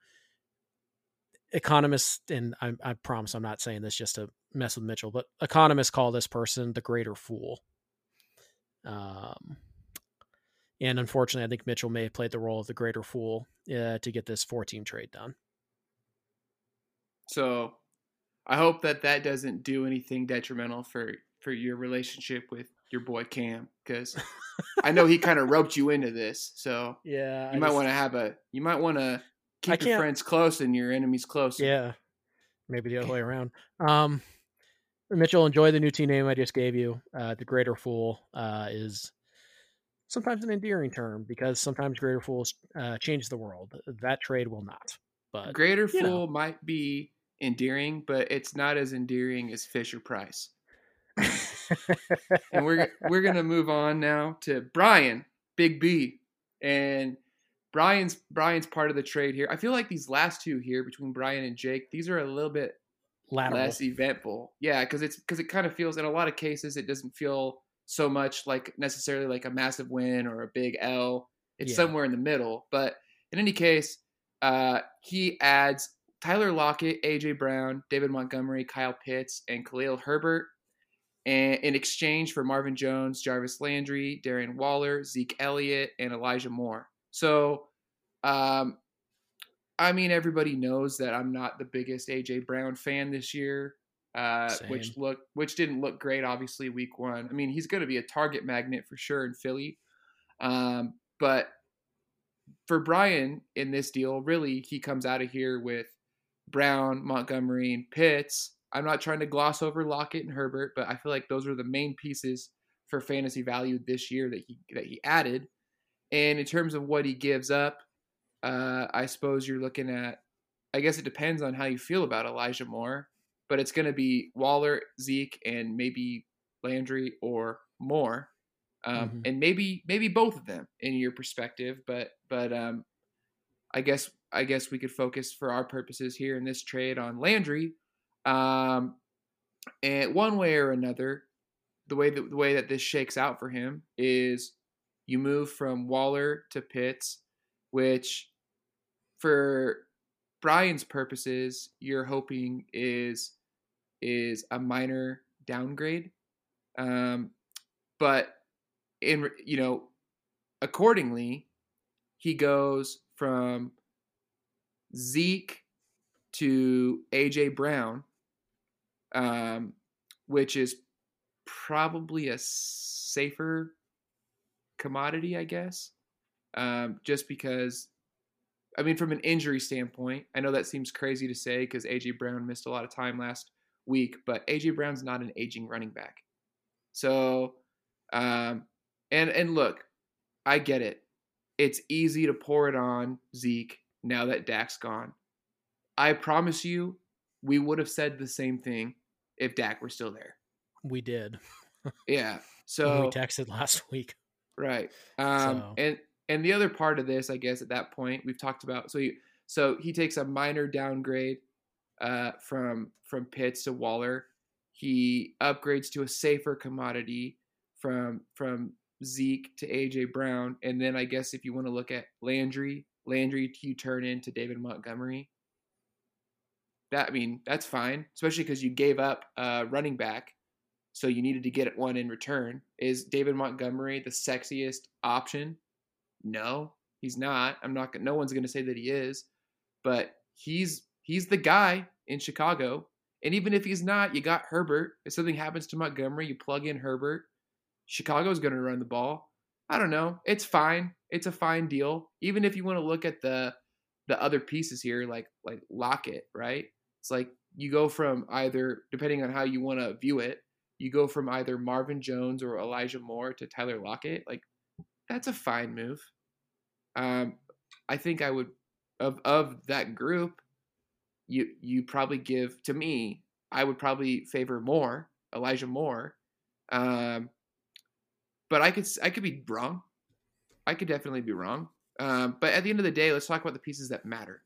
Economists, and I, I promise I'm not saying this just to mess with Mitchell, but economists call this person the greater fool. Um, and unfortunately, I think Mitchell may have played the role of the greater fool uh, to get this four team trade done. So I hope that that doesn't do anything detrimental for for your relationship with your boy Cam because I know he kind of roped you into this. So yeah, you I might want to have a you might want to keep your friends close and your enemies close. Yeah, maybe the other way around. Um, Mitchell, enjoy the new team name I just gave you. Uh, the Greater Fool uh, is sometimes an endearing term because sometimes Greater Fools uh, change the world. That trade will not. But Greater Fool know. might be endearing, but it's not as endearing as Fisher Price. and we're we're gonna move on now to Brian, Big B, and Brian's Brian's part of the trade here. I feel like these last two here between Brian and Jake, these are a little bit Lateral. less eventful. Yeah, because it's because it kind of feels in a lot of cases it doesn't feel so much like necessarily like a massive win or a big L. It's yeah. somewhere in the middle. But in any case, uh, he adds Tyler Lockett, AJ Brown, David Montgomery, Kyle Pitts, and Khalil Herbert. And in exchange for Marvin Jones, Jarvis Landry, Darren Waller, Zeke Elliott, and Elijah Moore. So, um, I mean, everybody knows that I'm not the biggest AJ Brown fan this year, uh, which look which didn't look great. Obviously, week one. I mean, he's going to be a target magnet for sure in Philly, um, but for Brian in this deal, really, he comes out of here with Brown, Montgomery, and Pitts. I'm not trying to gloss over Lockett and Herbert, but I feel like those are the main pieces for fantasy value this year that he that he added. And in terms of what he gives up, uh, I suppose you're looking at. I guess it depends on how you feel about Elijah Moore, but it's going to be Waller, Zeke, and maybe Landry or more. um, Mhm. and maybe maybe both of them in your perspective. But but um, I guess I guess we could focus for our purposes here in this trade on Landry. Um, and one way or another, the way that the way that this shakes out for him is you move from Waller to Pitts, which for Brian's purposes, you're hoping is is a minor downgrade. Um, but in you know, accordingly, he goes from Zeke to AJ Brown, um, which is probably a safer commodity, I guess. Um, just because, I mean, from an injury standpoint, I know that seems crazy to say because AJ Brown missed a lot of time last week, but AJ Brown's not an aging running back. So, um, and and look, I get it. It's easy to pour it on Zeke now that Dak's gone. I promise you, we would have said the same thing if Dak were still there. We did. Yeah. So we texted last week. Right. Um, So- and and the other part of this, I guess, at that point, we've talked about. So he so he takes a minor downgrade uh, from from Pitts to Waller. He upgrades to a safer commodity from from Zeke to AJ Brown, and then I guess if you want to look at Landry, Landry you turn into David Montgomery. That I mean that's fine, especially because you gave up uh, running back so you needed to get one in return. Is David Montgomery the sexiest option? No, he's not. I'm not. No one's going to say that he is, but he's he's the guy in Chicago. And even if he's not, you got Herbert. If something happens to Montgomery, you plug in Herbert. Chicago's going to run the ball. I don't know. It's fine. It's a fine deal. Even if you want to look at the the other pieces here, like like Lockett, right? It's like you go from either, depending on how you want to view it, you go from either Marvin Jones or Elijah Moore to Tyler Lockett. Like that's a fine move. Um, I think I would of of that group. You you probably give to me. I would probably favor Moore, Elijah Moore. Um, but I could I could be wrong. I could definitely be wrong. Um, but at the end of the day, let's talk about the pieces that matter.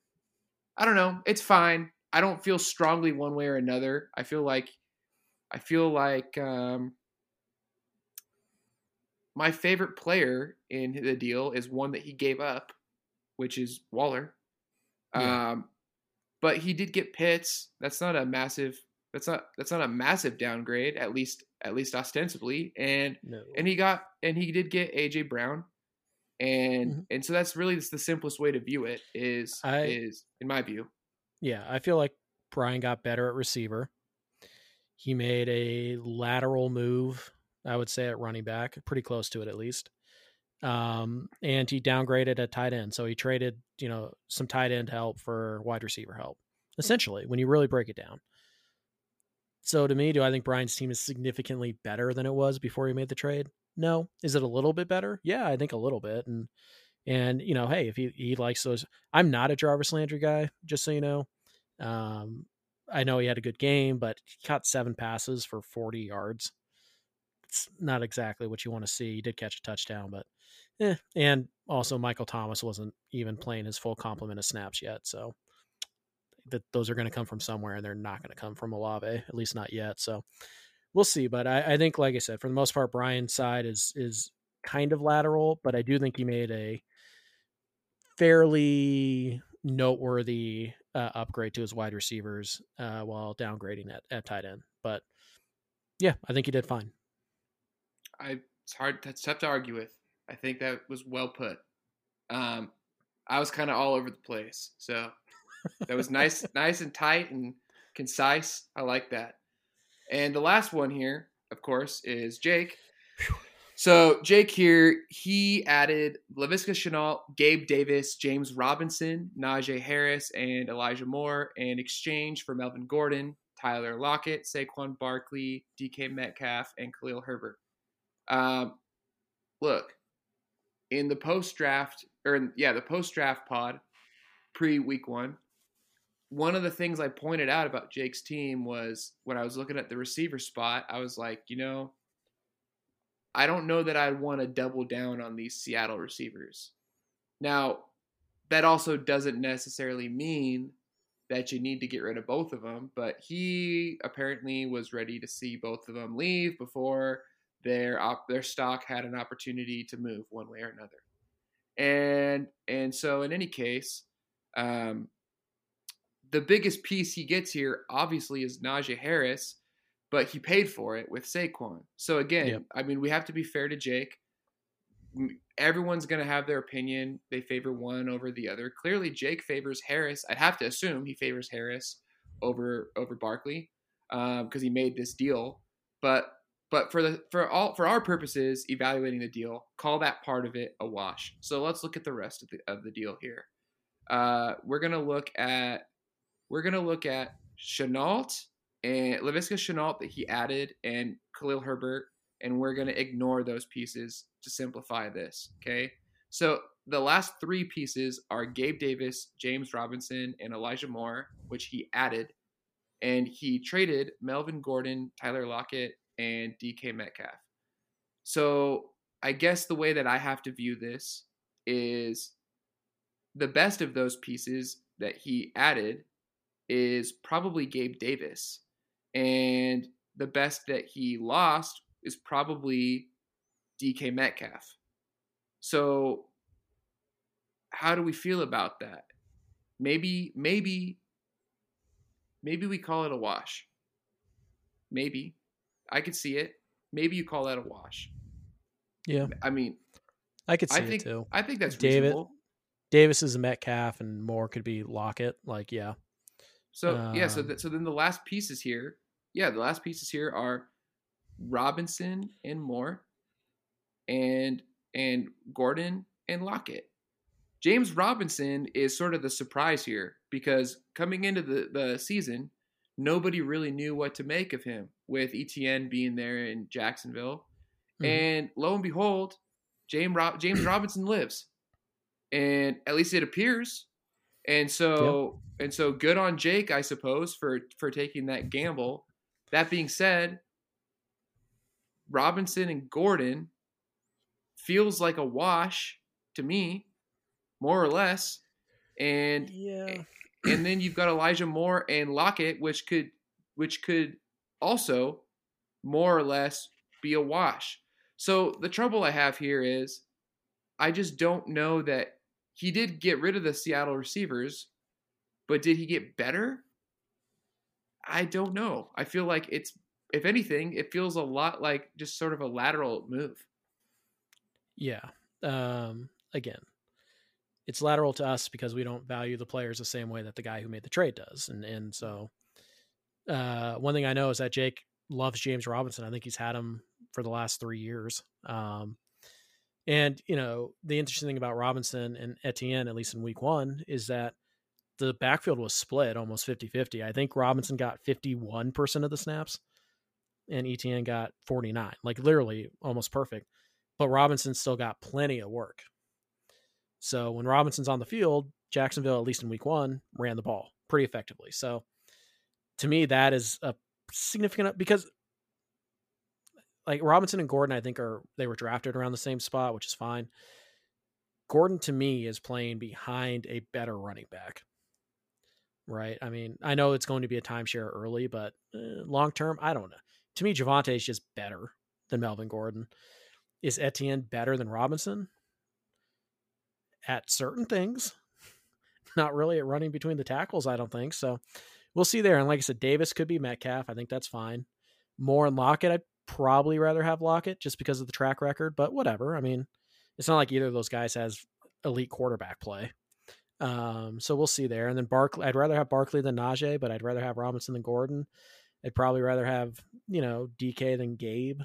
I don't know. It's fine. I don't feel strongly one way or another. I feel like I feel like um, my favorite player in the deal is one that he gave up, which is Waller. Yeah. Um, but he did get Pitts. That's not a massive. That's not that's not a massive downgrade. At least at least ostensibly. And No. and he got and he did get AJ Brown. And Mhm. and so that's really just the simplest way to view it is I- is in my view. Yeah, I feel like Brian got better at receiver. He made a lateral move, I would say, at running back, pretty close to it at least. Um, and he downgraded at tight end. So he traded, you know, some tight end help for wide receiver help, essentially, when you really break it down. So to me, do I think Brian's team is significantly better than it was before he made the trade? No. Is it a little bit better? Yeah, I think a little bit. And and you know, hey, if he he likes those, I'm not a Jarvis Landry guy, just so you know. Um, I know he had a good game, but he caught seven passes for 40 yards. It's not exactly what you want to see. He did catch a touchdown, but eh. And also, Michael Thomas wasn't even playing his full complement of snaps yet, so that those are going to come from somewhere, and they're not going to come from Olave, at least not yet. So we'll see. But I, I think, like I said, for the most part, Brian's side is is kind of lateral, but I do think he made a fairly noteworthy uh, upgrade to his wide receivers uh, while downgrading at, at tight end. But yeah, I think he did fine. I it's hard that's tough to argue with. I think that was well put. Um, I was kind of all over the place, so that was nice, nice and tight and concise. I like that. And the last one here, of course, is Jake. So Jake here, he added Laviska Shenault, Gabe Davis, James Robinson, Najee Harris, and Elijah Moore in exchange for Melvin Gordon, Tyler Lockett, Saquon Barkley, DK Metcalf, and Khalil Herbert. Um, look, in the post draft, or in, yeah, the post draft pod pre week one, one of the things I pointed out about Jake's team was when I was looking at the receiver spot, I was like, you know, I don't know that I'd want to double down on these Seattle receivers. Now, that also doesn't necessarily mean that you need to get rid of both of them, but he apparently was ready to see both of them leave before their op- their stock had an opportunity to move one way or another. And and so in any case, um, the biggest piece he gets here obviously is Najee Harris, but he paid for it with Saquon. So again, yep. I mean, we have to be fair to Jake. Everyone's going to have their opinion. They favor one over the other. Clearly, Jake favors Harris. I'd have to assume he favors Harris over over Barkley because um, he made this deal. But but for the for all for our purposes, evaluating the deal, call that part of it a wash. So let's look at the rest of the of the deal here. Uh, we're gonna look at we're gonna look at Shenault and Laviska Shenault that he added and Khalil Herbert, and we're going to ignore those pieces to simplify this. Okay. So the last three pieces are Gabe Davis, James Robinson, and Elijah Moore, which he added. And he traded Melvin Gordon, Tyler Lockett, and DK Metcalf. So I guess the way that I have to view this is the best of those pieces that he added is probably Gabe Davis and the best that he lost is probably DK Metcalf. So how do we feel about that? Maybe maybe maybe we call it a wash. Maybe. I could see it. Maybe you call that a wash. Yeah. I mean, I could see I think, it too. I think that's David reasonable. Davis is a Metcalf and Moore could be Lockett. Like, yeah. So um, yeah, so that, so then the last piece is here, yeah, the last pieces here are Robinson and Moore, and and Gordon and Lockett. James Robinson is sort of the surprise here because coming into the, the season, nobody really knew what to make of him with Etienne being there in Jacksonville. Mm-hmm. And lo and behold, James James Robinson lives. And at least it appears and so yep. and so good on Jake, I suppose, for for taking that gamble. That being said, Robinson and Gordon feels like a wash to me, more or less. And yeah. and then you've got Elijah Moore and Lockett, which could which could also more or less be a wash. So the trouble I have here is I just don't know that he did get rid of the Seattle receivers, but did he get better? I don't know. I feel like it's, if anything, it feels a lot like just sort of a lateral move. Yeah. Um, again, it's lateral to us because we don't value the players the same way that the guy who made the trade does. And and so uh, one thing I know is that Jake loves James Robinson. I think he's had him for the last three years. Um, and, you know, the interesting thing about Robinson and Etienne, at least in week one, is that the backfield was split almost 50 50. I think Robinson got 51% of the snaps and Etienne got 49, like literally almost perfect. But Robinson still got plenty of work. So when Robinson's on the field, Jacksonville, at least in week one, ran the ball pretty effectively. So to me, that is a significant because like Robinson and Gordon, I think are they were drafted around the same spot, which is fine. Gordon to me is playing behind a better running back. Right. I mean, I know it's going to be a timeshare early, but eh, long term, I don't know. To me, Javonte is just better than Melvin Gordon. Is Etienne better than Robinson? At certain things, not really at running between the tackles, I don't think. So we'll see there. And like I said, Davis could be Metcalf. I think that's fine. More and Lockett, I'd probably rather have Lockett just because of the track record, but whatever. I mean, it's not like either of those guys has elite quarterback play. Um, so we'll see there. And then Barkley, I'd rather have Barkley than Najee, but I'd rather have Robinson than Gordon. I'd probably rather have, you know, DK than Gabe,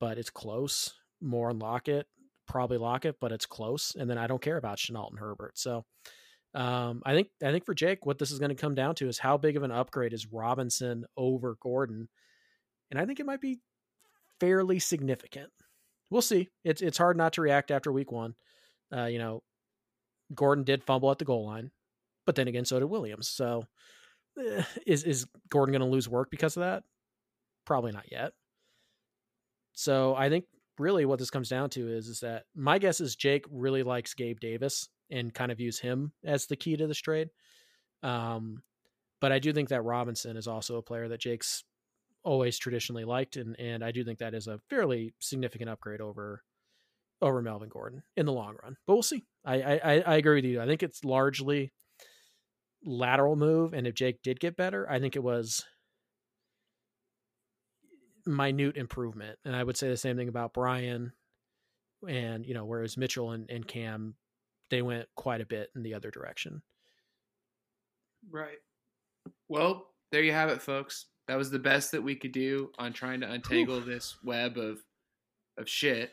but it's close. More on Lockett, probably Lockett, but it's close. And then I don't care about Shenault and Herbert. So um, I think I think for Jake, what this is going to come down to is how big of an upgrade is Robinson over Gordon and I think it might be fairly significant. We'll see. It's it's hard not to react after week one. Uh, you know, Gordon did fumble at the goal line, but then again, so did Williams. So, eh, is is Gordon going to lose work because of that? Probably not yet. So I think really what this comes down to is is that my guess is Jake really likes Gabe Davis and kind of views him as the key to this trade. Um, but I do think that Robinson is also a player that Jake's always traditionally liked, and and I do think that is a fairly significant upgrade over over Melvin Gordon in the long run. But we'll see. I I, I agree with you. I think it's largely lateral move, and if Jake did get better, I think it was minute improvement. And I would say the same thing about Brian. And, you know, whereas Mitchell and, and Cam, they went quite a bit in the other direction. Right. Well, there you have it, folks. That was the best that we could do on trying to untangle Ooh. this web of of shit.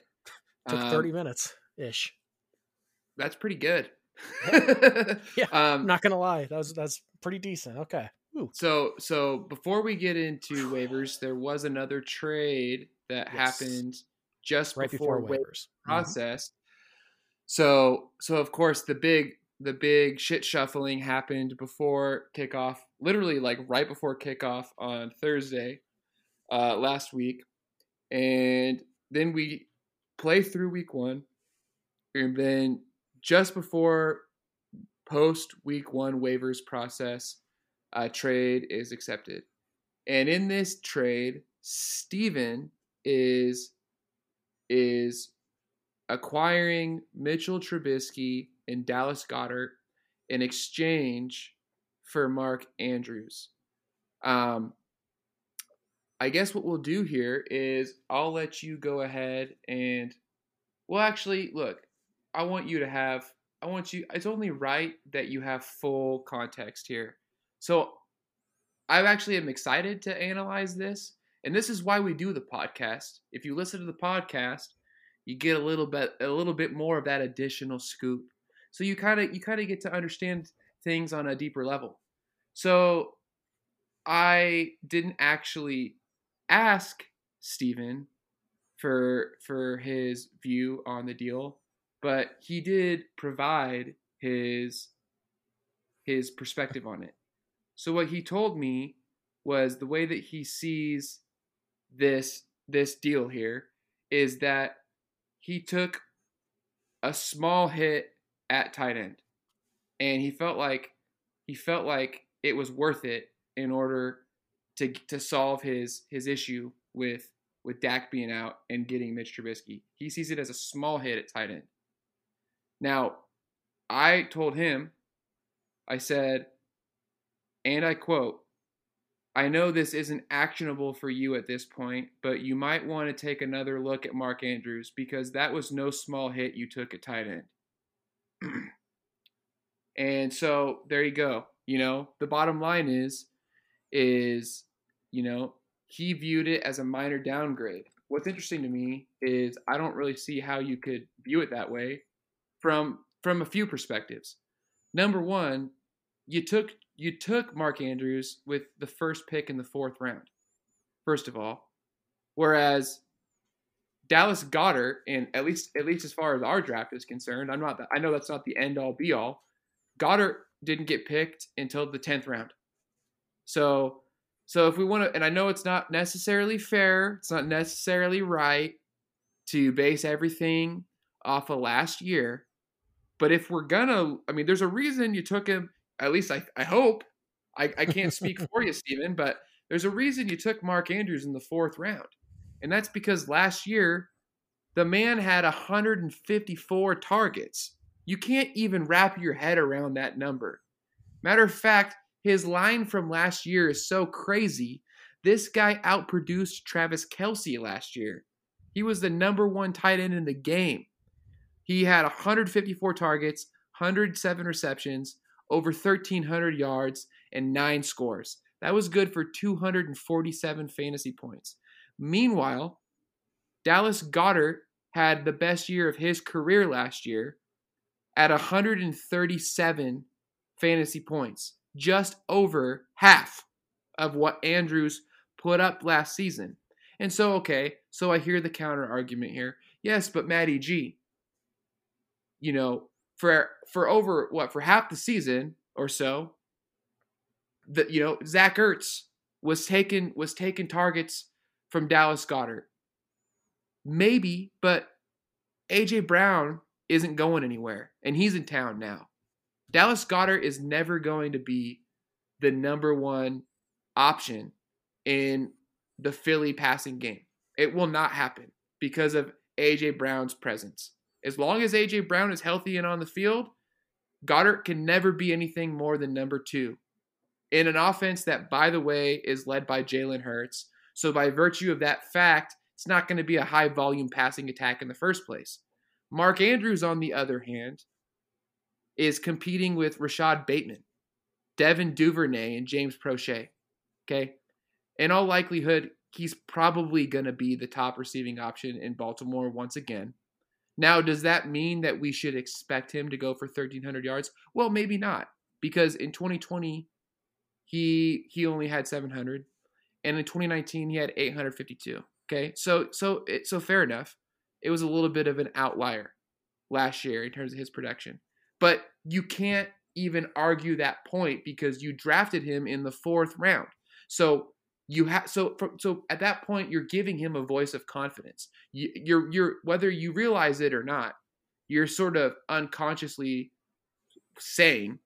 Took um, 30 minutes ish. That's pretty good. yeah. um, I'm not gonna lie. That was that's pretty decent. Okay. Ooh. So so before we get into waivers, there was another trade that yes. happened just right before, before waivers mm-hmm. process. Mm-hmm. So so of course the big the big shit shuffling happened before kickoff, literally like right before kickoff on Thursday uh, last week, and then we play through week one, and then just before post week one waivers process, a trade is accepted. And in this trade, Steven is is acquiring Mitchell Trubisky and Dallas Goedert in exchange for Mark Andrews. Um, I guess what we'll do here is I'll let you go ahead and, well, actually, look, I want you to have, I want you, it's only right that you have full context here. So I actually am excited to analyze this. And this is why we do the podcast. If you listen to the podcast, you get a little bit a little bit more of that additional scoop. So you kind of you kind of get to understand things on a deeper level. So I didn't actually ask Stephen for for his view on the deal, but he did provide his his perspective on it. So what he told me was the way that he sees this this deal here is that he took a small hit at tight end and he felt like he felt like it was worth it in order to to solve his his issue with with Dak being out and getting Mitch Trubisky. He sees it as a small hit at tight end. Now, I told him, I said, and I quote, I know this isn't actionable for you at this point, but you might want to take another look at Mark Andrews because that was no small hit you took at tight end. and so there you go. You know, the bottom line is, is, you know, he viewed it as a minor downgrade. What's interesting to me is I don't really see how you could view it that way from from a few perspectives. Number one, you took you took Mark Andrews with the first pick in the fourth round, first of all, whereas Dallas Goedert, and at least at least as far as our draft is concerned, I'm not. I know that's not the end all be all. Goedert didn't get picked until the tenth round. So, so if we want to, and I know it's not necessarily fair, it's not necessarily right to base everything off of last year, but if we're gonna, I mean, there's a reason you took him at least I, I hope. I, I can't speak for you, Steven, but there's a reason you took Mark Andrews in the fourth round. And that's because last year, the man had 154 targets. You can't even wrap your head around that number. Matter of fact, his line from last year is so crazy. This guy outproduced Travis Kelce last year. He was the number one tight end in the game. He had 154 targets, 107 receptions, over 1,300 yards, and nine scores. That was good for 247 fantasy points. Meanwhile, Dallas Goedert had the best year of his career last year at 137 fantasy points, just over half of what Andrews put up last season. And so, okay, so I hear the counter argument here. Yes, but Matty G, you know, for for over what for half the season or so. That you know Zach Ertz was taking was taking targets from Dallas Goedert. maybe, but AJ Brown isn't going anywhere, and he's in town now. Dallas Goedert is never going to be the number one option in the Philly passing game. It will not happen because of AJ Brown's presence. As long as AJ Brown is healthy and on the field, Goedert can never be anything more than number two in an offense that, by the way, is led by Jalen Hurts. So, by virtue of that fact, it's not going to be a high volume passing attack in the first place. Mark Andrews, on the other hand, is competing with Rashod Bateman, Devin Duvernay, and James Proche. Okay. In all likelihood, he's probably going to be the top receiving option in Baltimore once again. Now, does that mean that we should expect him to go for 1,300 yards? Well, maybe not, because in 2020, he he only had 700, and in 2019 he had 852. Okay, so so it, so fair enough. It was a little bit of an outlier last year in terms of his production, but you can't even argue that point because you drafted him in the fourth round. So you have so so at that point you're giving him a voice of confidence. You, you're you're whether you realize it or not, you're sort of unconsciously saying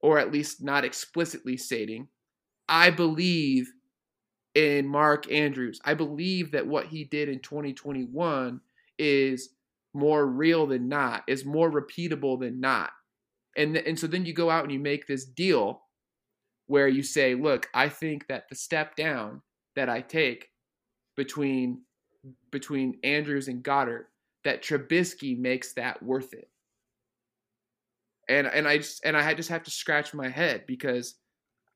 or at least not explicitly stating, I believe in Mark Andrews. I believe that what he did in 2021 is more real than not, is more repeatable than not. And, and so then you go out and you make this deal where you say, look, I think that the step down that I take between between Andrews and Goedert, that Trubisky makes that worth it and and I just and I just have to scratch my head because,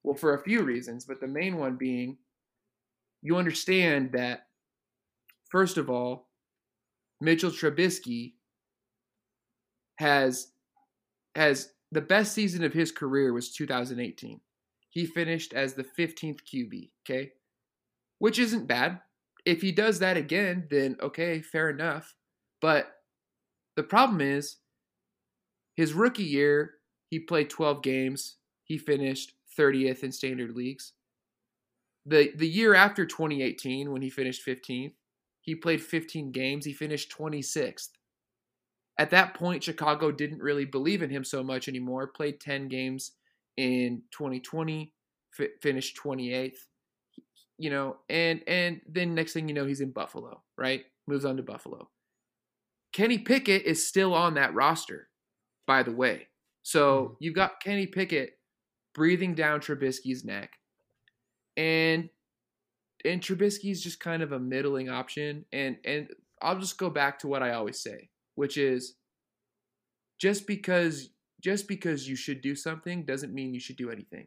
well, for a few reasons, but the main one being, you understand that, first of all, Mitchell Trubisky has has the best season of his career was 2018. He finished as the 15th QB, okay? Which isn't bad. If he does that again, then okay, fair enough. But the problem is his rookie year, he played 12 games. He finished 30th in standard leagues. The the year after 2018 when he finished 15th, he played 15 games. He finished 26th. At that point, Chicago didn't really believe in him so much anymore. Played 10 games in 2020, f- finished 28th. You know, and and then next thing you know, he's in Buffalo, right? Moves on to Buffalo. Kenny Pickett is still on that roster by the way. So mm-hmm. you've got Kenny Pickett breathing down Trubisky's neck. And and Trubisky's just kind of a middling option. And and I'll just go back to what I always say, which is just because just because you should do something doesn't mean you should do anything.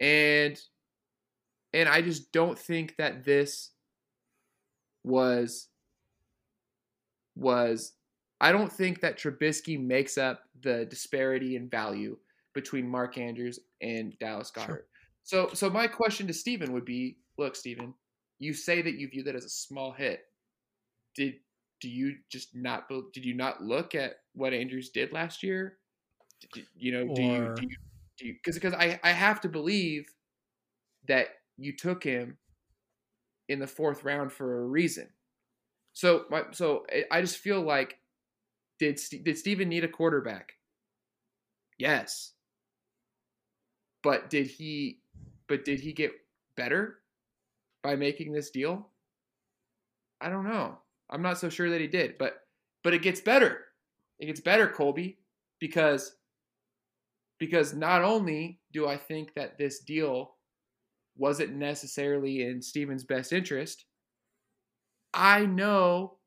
And and I just don't think that this was was I don't think that Trubisky makes up the disparity in value between Mark Andrews and Dallas Goedert. Sure. So, so my question to Stephen would be: Look, Stephen, you say that you view that as a small hit. Did do you just not did you not look at what Andrews did last year? Did, you know, do you do you do you because because I I have to believe that you took him in the fourth round for a reason. So my so I just feel like did did Steven need a quarterback? Yes. But did he but did he get better by making this deal? I don't know. I'm not so sure that he did, but but it gets better. It gets better, Colby, because because not only do I think that this deal wasn't necessarily in Steven's best interest, I know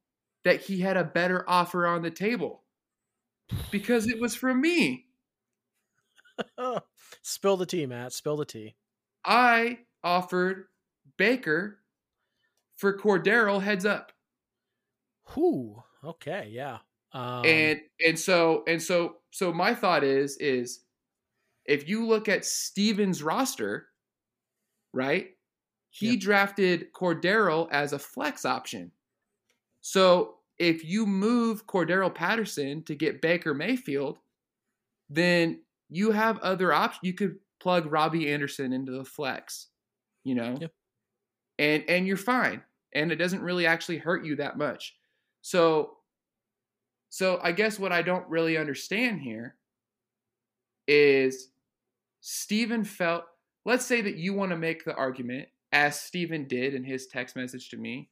that he had a better offer on the table because it was from me. Spill the tea, Matt. Spill the tea. I offered Baker for Cordarrelle heads up. Whoo. Okay, yeah. Um, and and so and so so my thought is is if you look at Stevens roster, right? He yep. drafted Cordarrelle as a flex option. So if you move Cordarrelle Patterson to get Baker Mayfield, then you have other options. You could plug Robbie Anderson into the flex, you know, yep. and and you're fine. and it doesn't really actually hurt you that much. So so I guess what I don't really understand here is Stephen felt let's say that you want to make the argument as Stephen did in his text message to me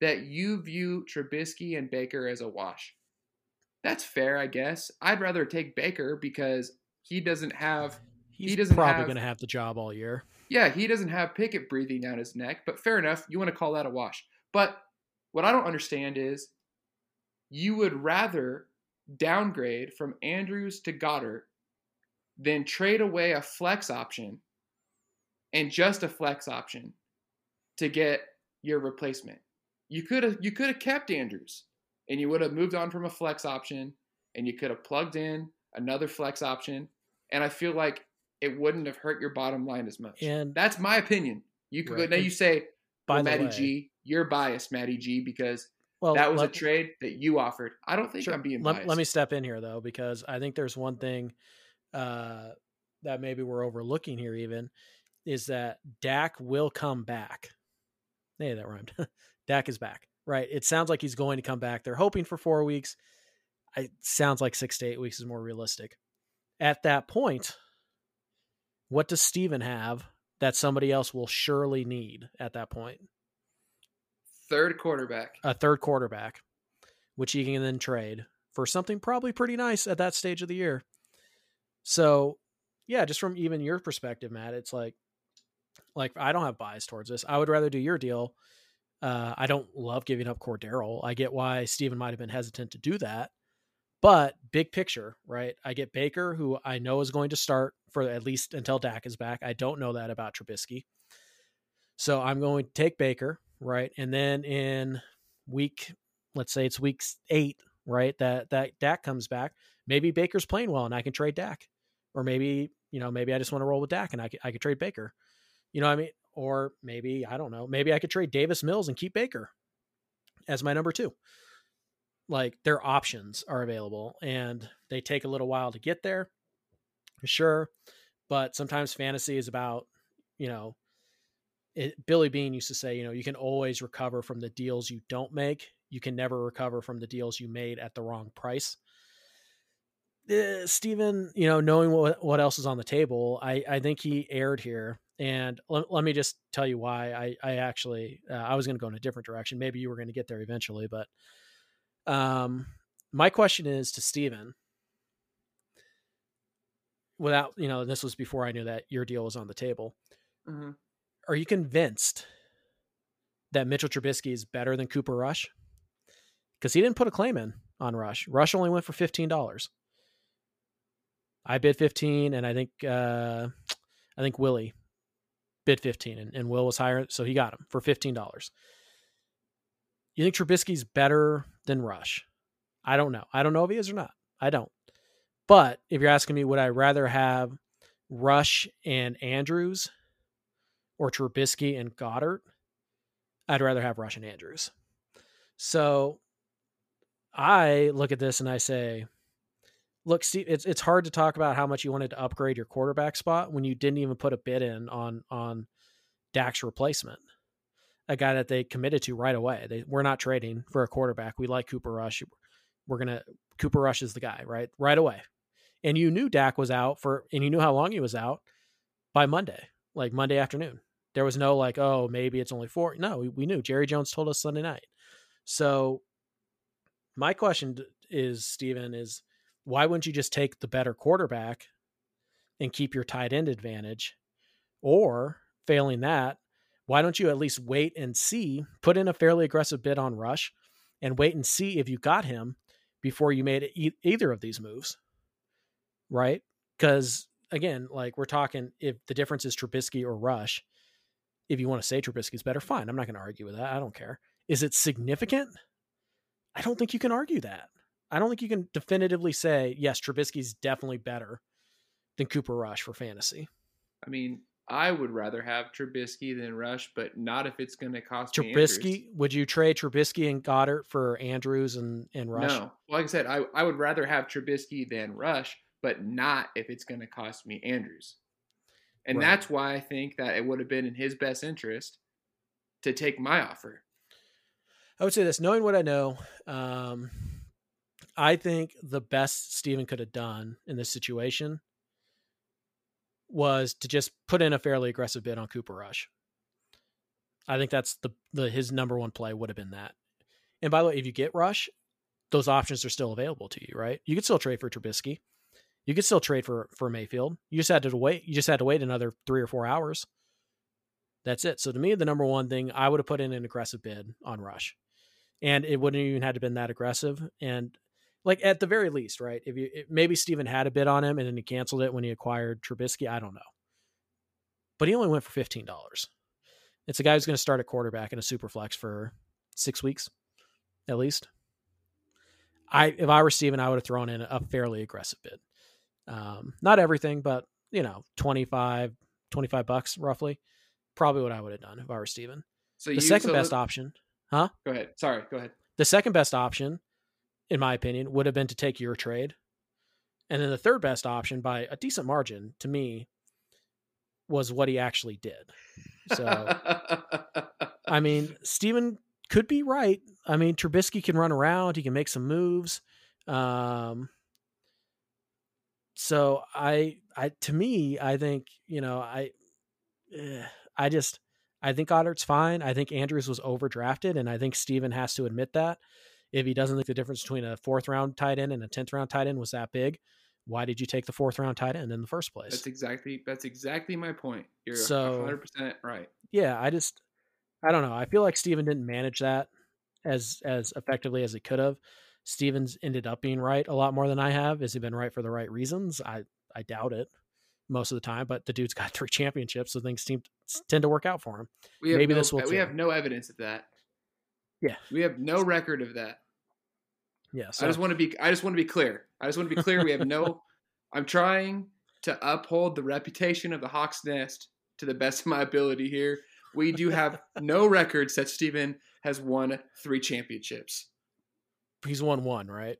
that you view Trubisky and Baker as a wash. That's fair, I guess. I'd rather take Baker because he doesn't have He's he doesn't probably have- going to have the job all year. yeah, he doesn't have Pickett breathing down his neck, but fair enough. You want to call that a wash. But what I don't understand is you would rather downgrade from Andrews to Goedert than trade away a flex option and just a flex option to get your replacement. You could have you could have kept Andrews and you would have moved on from a flex option and you could have plugged in another flex option and I feel like it wouldn't have hurt your bottom line as much. And That's my opinion. You could Right. now you say, by well, the Matty way, G, you're biased, Matty G, because well, that was a trade that you offered. I don't think Sure. I'm being let, biased. let me step in here though, because I think there's one thing uh, that maybe we're overlooking here. Even is that Dak will come back. Hey, that rhymed. Dak is back, right? It sounds like he's going to come back. They're hoping for four weeks. It sounds like six to eight weeks is more realistic. At that point, what does Steven have that somebody else will surely need at that point? Third quarterback. a third quarterback, which he can then trade for something probably pretty nice at that stage of the year. So, yeah, just from even your perspective, Matt, it's like, like I don't have bias towards this. I would rather do your deal. Uh, I don't love giving up Cordarrelle. I get why Steven might have been hesitant to do that, but big picture, right? I get Baker, who I know is going to start for at least until Dak is back. I don't know that about Trubisky. So I'm going to take Baker, right? And then in week, let's say it's week eight, right? That that Dak comes back. Maybe Baker's playing well and I can trade Dak. Or maybe, you know, maybe I just want to roll with Dak and I could, I could trade Baker. You know what I mean? Or maybe, I don't know, maybe I could trade Davis Mills and keep Baker as my number two. Like their options are available and they take a little while to get there. Sure. But sometimes fantasy is about, you know, it, Billy Beane used to say, you know, you can always recover from the deals you don't make. You can never recover from the deals you made at the wrong price. Uh, Steven, you know, knowing what what else is on the table, I I think he aired here. And let, let me just tell you why. I I actually uh, I was going to go in a different direction. Maybe you were going to get there eventually, but um, my question is to Steven. Without you know, this was before I knew that your deal was on the table Mhm. Are you convinced that Mitchell Trubisky is better than Cooper Rush? Because he didn't put a claim in on Rush. Rush only went for fifteen dollars. I bid fifteen, and I think uh, I think Willie bid fifteen, and, and Will was higher, so he got him for fifteen dollars. You think Trubisky's better than Rush? I don't know. I don't know if he is or not. I don't. But if you're asking me, would I rather have Rush and Andrews or Trubisky and Goedert, I'd rather have Rush and Andrews. So I look at this and I say, look, Steve, it's it's hard to talk about how much you wanted to upgrade your quarterback spot when you didn't even put a bid in on on Dak's replacement, a guy that they committed to right away. They we're not trading for a quarterback. We like Cooper Rush. We're gonna Cooper Rush is the guy, right? Right away. And you knew Dak was out for, and you knew how long he was out by Monday, like Monday afternoon. There was no like, oh, maybe it's only four. No, we, we knew. Jerry Jones told us Sunday night. So my question is, Steven, is why wouldn't you just take the better quarterback and keep your tight end advantage? Or failing that, why don't you at least wait and see, put in a fairly aggressive bid on Rush and wait and see if you got him before you made e- either of these moves? Right? Because again, like we're talking, if the difference is Trubisky or Rush, if you want to say Trubisky's better, fine. I'm not going to argue with that. I don't care. Is it significant? I don't think you can argue that. I don't think you can definitively say, yes, Trubisky's definitely better than Cooper Rush for fantasy. I mean, I would rather have Trubisky than Rush, but not if it's going to cost me Trubisky, would you trade Trubisky and Goedert for Andrews and, and Rush? No, like I said, I, I would rather have Trubisky than Rush, but not if it's going to cost me Andrews. And Right. that's why I think that it would have been in his best interest to take my offer. I would say this, knowing what I know, um, I think the best Steven could have done in this situation was to just put in a fairly aggressive bid on Cooper Rush. I think that's the, the his number one play would have been that. And by the way, if you get Rush, those options are still available to you, right? You could still trade for Trubisky. You could still trade for for Mayfield. You just had to wait. You just had to wait another three or four hours. That's it. So to me, the number one thing I would have put in an aggressive bid on Rush, and it wouldn't even had to been that aggressive. And like at the very least, right? If you maybe Steven had a bid on him and then he canceled it when he acquired Trubisky, I don't know. But he only went for fifteen dollars. It's a guy who's going to start at quarterback in a super flex for six weeks, at least. I if I were Steven, I would have thrown in a fairly aggressive bid. Um, not everything, but you know, 25, 25 bucks roughly. Probably what I would have done if I were Steven. So the you, second so best the, option, huh? Go ahead. Sorry, go ahead. The second best option, in my opinion, would have been to take your trade. And then the third best option by a decent margin to me was what he actually did. So I mean, Steven could be right. I mean, Trubisky can run around, he can make some moves. Um, so I, I, to me, I think you know, I, eh, I just, I think Goedert's fine. I think Andrews was overdrafted, and I think Steven has to admit that. If he doesn't think the difference between a fourth round tight end and a tenth round tight end was that big, why did you take the fourth round tight end in the first place? That's exactly that's exactly my point. You're so, 100% right. Yeah, I just I don't know. I feel like Steven didn't manage that as as effectively as he could have. Stevens ended up being right a lot more than I have. Has he been right for the right reasons? I I doubt it most of the time, but the dude's got three championships, so things seem tend to work out for him. Maybe no, this will. We too. have no evidence of that. Yeah, we have no record of that. Yeah, so. I just want to be. I just want to be clear. I just want to be clear. We have no. I'm trying to uphold the reputation of the Hawks Nest to the best of my ability here we do have no records that Steven has won three championships. He's won one, right?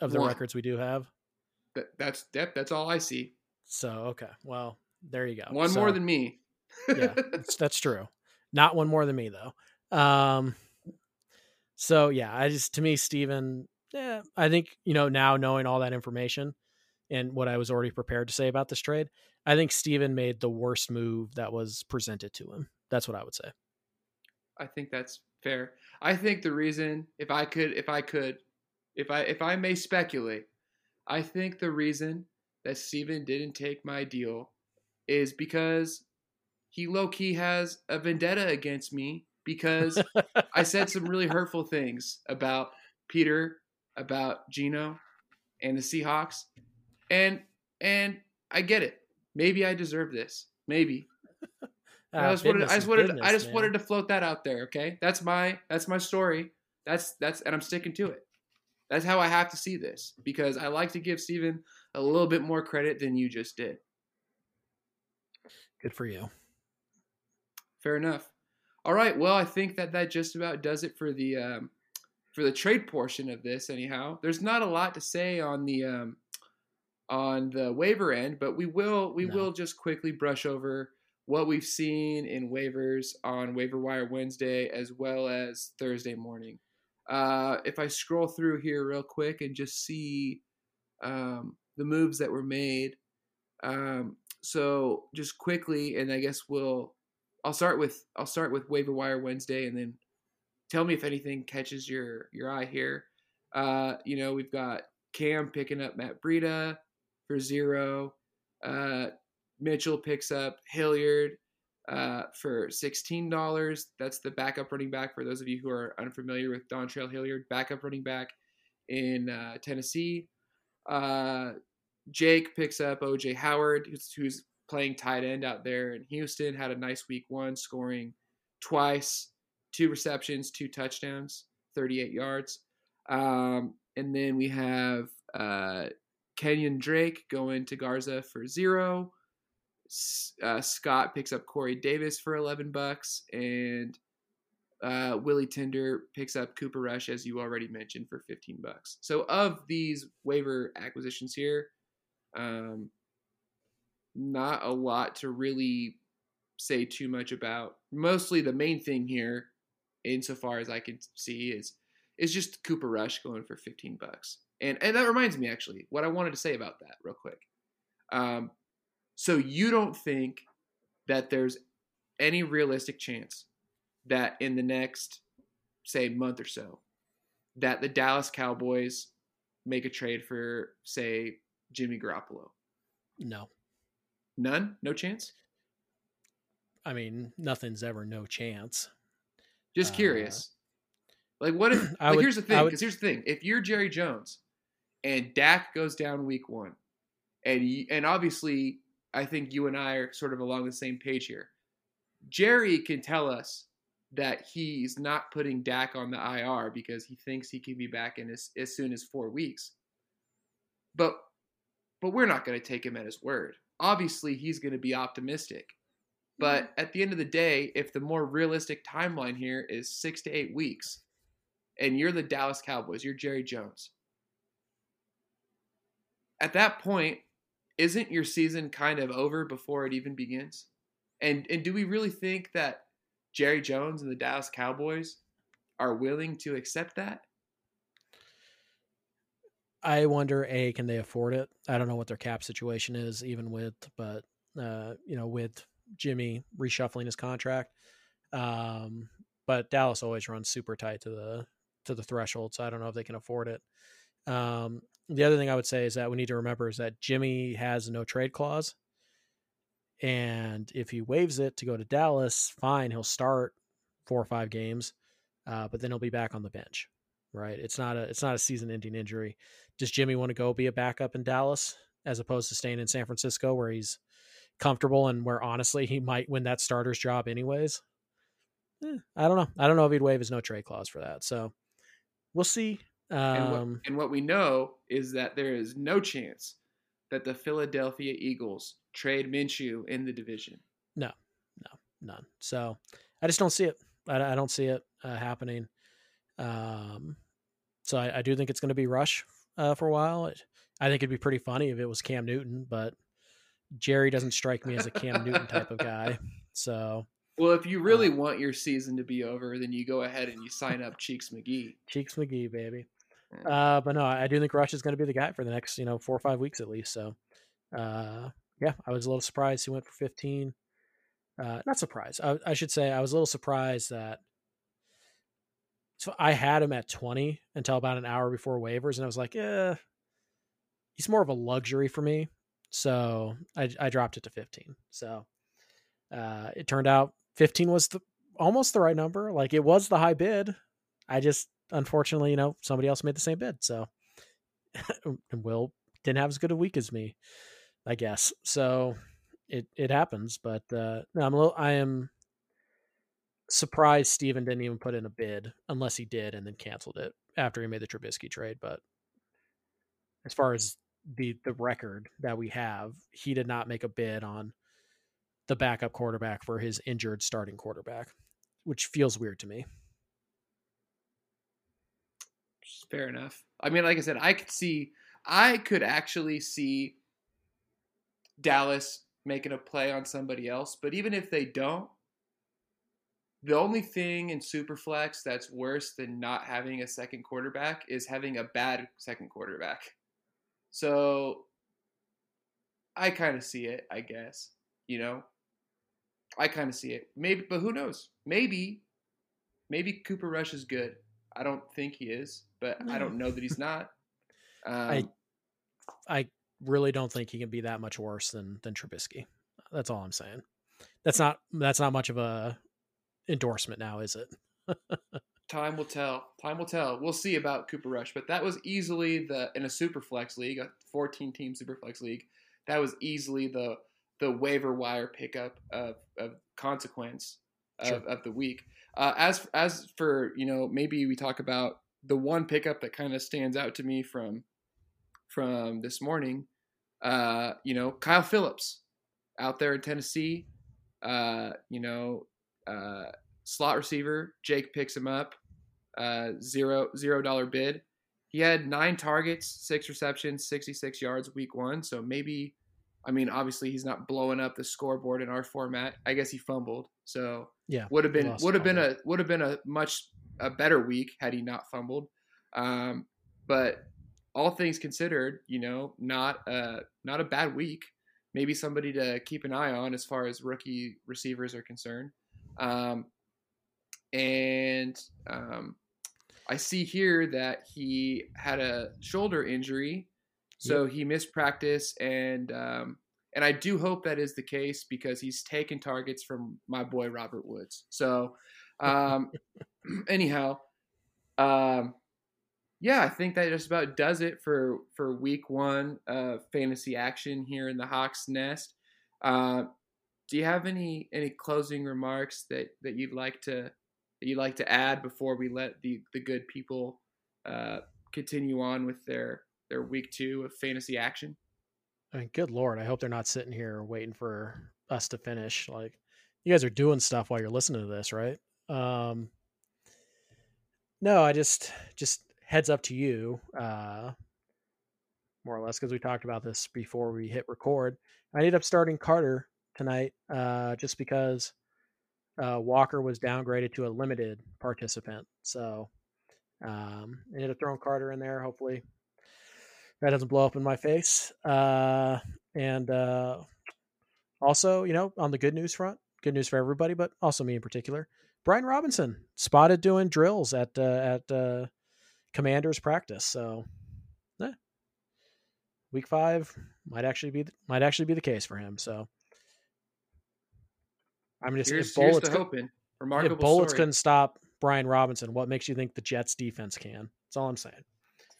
Of the one. records we do have. That, that's that, that's all I see. So okay, well there you go. One so, more than me. yeah, that's, that's true. Not one more than me though. Um, so yeah, I just to me, Steven, yeah, I think you know now knowing all that information and what I was already prepared to say about this trade, I think Steven made the worst move that was presented to him. That's what I would say. I think that's fair. I think the reason, if I could, if I could, if I if I may speculate, I think the reason that Steven didn't take my deal is because he low key has a vendetta against me because I said some really hurtful things about Peter, about Geno, and the Seahawks, and and I get it. Maybe I deserve this. Maybe. I ah, just wanted. I just wanted. Business, I just man. wanted to float that out there. Okay, that's my. That's my story. That's that's, and I'm sticking to it. That's how I have to see this because I like to give Steven a little bit more credit than you just did. Good for you. Fair enough. All right. Well, I think that that just about does it for the um, for the trade portion of this. Anyhow, there's not a lot to say on the um, on the waiver end, but we will we no. will just quickly brush over what we've seen in waivers on waiver wire Wednesday as well as Thursday morning. Uh, if I scroll through here real quick and just see um, the moves that were made, um, so just quickly, and I guess we'll I'll start with I'll start with waiver wire Wednesday, and then tell me if anything catches your your eye here. Uh, you know, we've got Cam picking up Matt Breida for zero. Uh, Mitchell picks up Hilliard uh, for $16. That's the backup running back for those of you who are unfamiliar with Dontrell Hilliard, backup running back in uh, Tennessee. Uh, Jake picks up OJ Howard, who's, who's, playing tight end out there in Houston. Had a nice week one, scoring twice, two receptions, two touchdowns, 38 yards. Um, and then we have uh, Kenyon Drake going to Garza for zero. Uh, Scott picks up Corey Davis for 11 bucks. And uh, Willie Tinder picks up Cooper Rush, as you already mentioned, for 15 bucks. So, of these waiver acquisitions here, um, not a lot to really say too much about. Mostly the main thing here insofar as I can see, is is just Cooper Rush going for 15 bucks. And and that reminds me actually what I wanted to say about that real quick. Um, so you don't think that there's any realistic chance that in the next say month or so that the Dallas Cowboys make a trade for say Jimmy Garoppolo? No. None? No chance? I mean, nothing's ever no chance. Just curious. Uh, like what if like would, here's the thing, because here's the thing. If you're Jerry Jones and Dak goes down week one, and you, and obviously I think you and I are sort of along the same page here. Jerry can tell us that he's not putting Dak on the IR because he thinks he can be back in as, as soon as four weeks. But but we're not going to take him at his word. Obviously, he's going to be optimistic. But mm-hmm. at the end of the day, if the more realistic timeline here is six to eight weeks, and you're the Dallas Cowboys, you're Jerry Jones. At that point, isn't your season kind of over before it even begins? And and do we really think that Jerry Jones and the Dallas Cowboys are willing to accept that? I wonder, a, can they afford it? I don't know what their cap situation is, even with, but uh, you know, with Jimmy reshuffling his contract. Um, but Dallas always runs super tight to the to the threshold, so I don't know if they can afford it. Um, the other thing I would say is that we need to remember is that Jimmy has a no trade clause, and if he waives it to go to Dallas, fine, he'll start four or five games, uh, but then he'll be back on the bench. Right? It's not a it's not a season ending injury. Does Jimmy want to go be a backup in Dallas as opposed to staying in San Francisco where he's comfortable and where honestly he might win that starter's job anyways? Eh, I don't know. I don't know if he'd waive his no trade clause for that. So we'll see. Um, and, what, and what we know is that there is no chance that the Philadelphia Eagles trade Minshew in the division. No, no, none. So I just don't see it. I, I don't see it uh, happening. Um, so I, I, do think it's going to be Rush uh, for a while. I think it'd be pretty funny if it was Cam Newton, but Jerry doesn't strike me as a Cam Newton type of guy. So well, if you really uh, want your season to be over, then you go ahead and you sign up Cheeks McGee. Cheeks McGee, baby. Uh, but no, I do think Rush is going to be the guy for the next, you know, four or five weeks at least. So, uh, yeah, I was a little surprised he went for 15. Uh, not surprised. I, I, should say I was a little surprised that. So I had him at 20 until about an hour before waivers, and I was like, yeah, he's more of a luxury for me. So I, I dropped it to 15. So uh, it turned out 15 was the almost the right number. Like it was the high bid. I just unfortunately, you know, somebody else made the same bid. So Will didn't have as good a week as me, I guess. So it it happens. But uh I'm a little I am surprised Steven didn't even put in a bid unless he did and then canceled it after he made the Trubisky trade. But as far as the the record that we have, he did not make a bid on the backup quarterback for his injured starting quarterback, which feels weird to me. Fair enough. I mean, like I said, I could see, I could actually see Dallas making a play on somebody else, but even if they don't, the only thing in Superflex that's worse than not having a second quarterback is having a bad second quarterback. So I kind of see it, I guess. You know, I kind of see it. Maybe, but who knows? Maybe, maybe Cooper Rush is good. I don't think he is, but no. I don't know that he's not. Um, I, I really don't think he can be that much worse than than Trubisky. That's all I'm saying. That's not that's not much of a endorsement now, is it? Time will tell. Time will tell. We'll see about Cooper Rush, but that was easily the in a super flex league, a 14 team super flex league. That was easily the the waiver wire pickup of, of consequence of, sure. of the week. Uh, as as for you know, maybe we talk about the one pickup that kind of stands out to me from from this morning. Uh, you know, Kyle Philips out there in Tennessee. Uh, you know, uh, slot receiver. Jake picks him up. Uh, zero zero dollar bid. He had nine targets, six receptions, 66 yards week one. So maybe I mean, obviously he's not blowing up the scoreboard in our format. I guess he fumbled, so Yeah. would have been would have been a would have been a much a better week had he not fumbled. Um, but all things considered, you know, not a not a bad week. Maybe somebody to keep an eye on as far as rookie receivers are concerned. Um, and um, I see here that he had a shoulder injury, so he missed practice, and um, and I do hope that is the case because he's taken targets from my boy Robert Woods. So, um, anyhow, um, yeah, I think that just about does it for for week one of fantasy action here in the Hawks Nest. Uh, do you have any any closing remarks that that you'd like to that you'd like to add before we let the the good people uh, continue on with their their week two of fantasy action? I mean, good lord, I hope they're not sitting here waiting for us to finish. Like, you guys are doing stuff while you're listening to this, right? Um, no, I just just heads up to you, uh, more or less, because we talked about this before we hit record. I ended up starting Carter tonight, uh, just because uh, Walker was downgraded to a limited participant. So, um, I ended up throwing Carter in there. Hopefully, that doesn't blow up in my face. Uh, and uh, also, you know, on the good news front, good news for everybody, but also me in particular. Brian Robinson spotted doing drills at uh, at uh, Commanders practice. So, yeah. week five might actually be might actually be the case for him. So, I'm just Here's, if here's bullets to could- hoping. if Remarkable bullets couldn't stop Brian Robinson, what makes you think the Jets defense can? That's all I'm saying.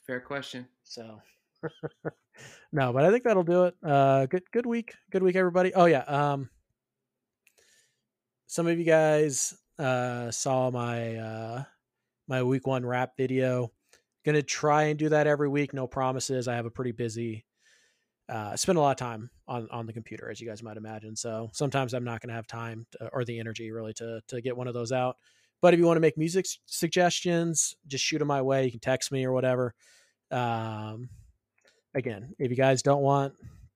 Fair question. So no, but I think that'll do it. Uh good good week. Good week everybody. Oh yeah, um some of you guys uh saw my uh my week 1 wrap video. To try and do that every week, no promises. I have a pretty busy uh I spend a lot of time on on the computer as you guys might imagine. So sometimes I'm not to have time to, or the energy really to to get one of those out. But if you want to make music suggestions, just shoot them my way. You can text me or whatever. Um, again, if you guys don't want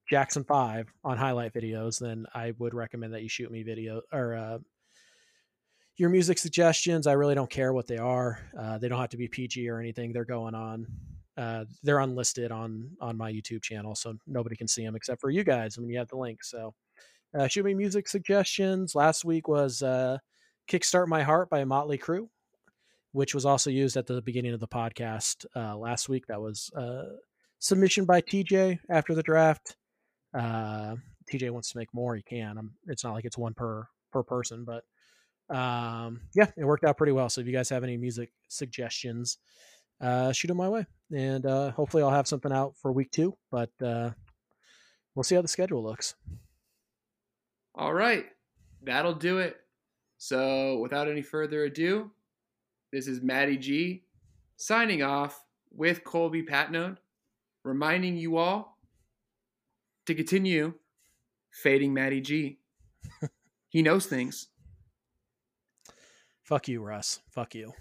Jackson Five on highlight videos, then I would recommend that you shoot me video or uh, your music suggestions. I really don't care what they are. Uh, they don't have to be PG or anything. They're going on. Uh, they're unlisted on on my YouTube channel, so nobody can see them except for you guys when you have the link. So, uh, shoot me music suggestions. Last week was uh, "Kickstart My Heart" by Motley Crue which was also used at the beginning of the podcast uh, last week. That was uh, submission by TJ after the draft. Uh, TJ wants to make more. He can. I'm, it's not like it's one per per person, but um, yeah, it worked out pretty well. So if you guys have any music suggestions, uh, shoot them my way, and uh, hopefully I'll have something out for week two. But uh, we'll see how the schedule looks. All right, that'll do it. So, without any further ado, this is Maddie G signing off with Colby Patnode, reminding you all to continue fading Maddie G. he knows things. Fuck you, Russ. Fuck you.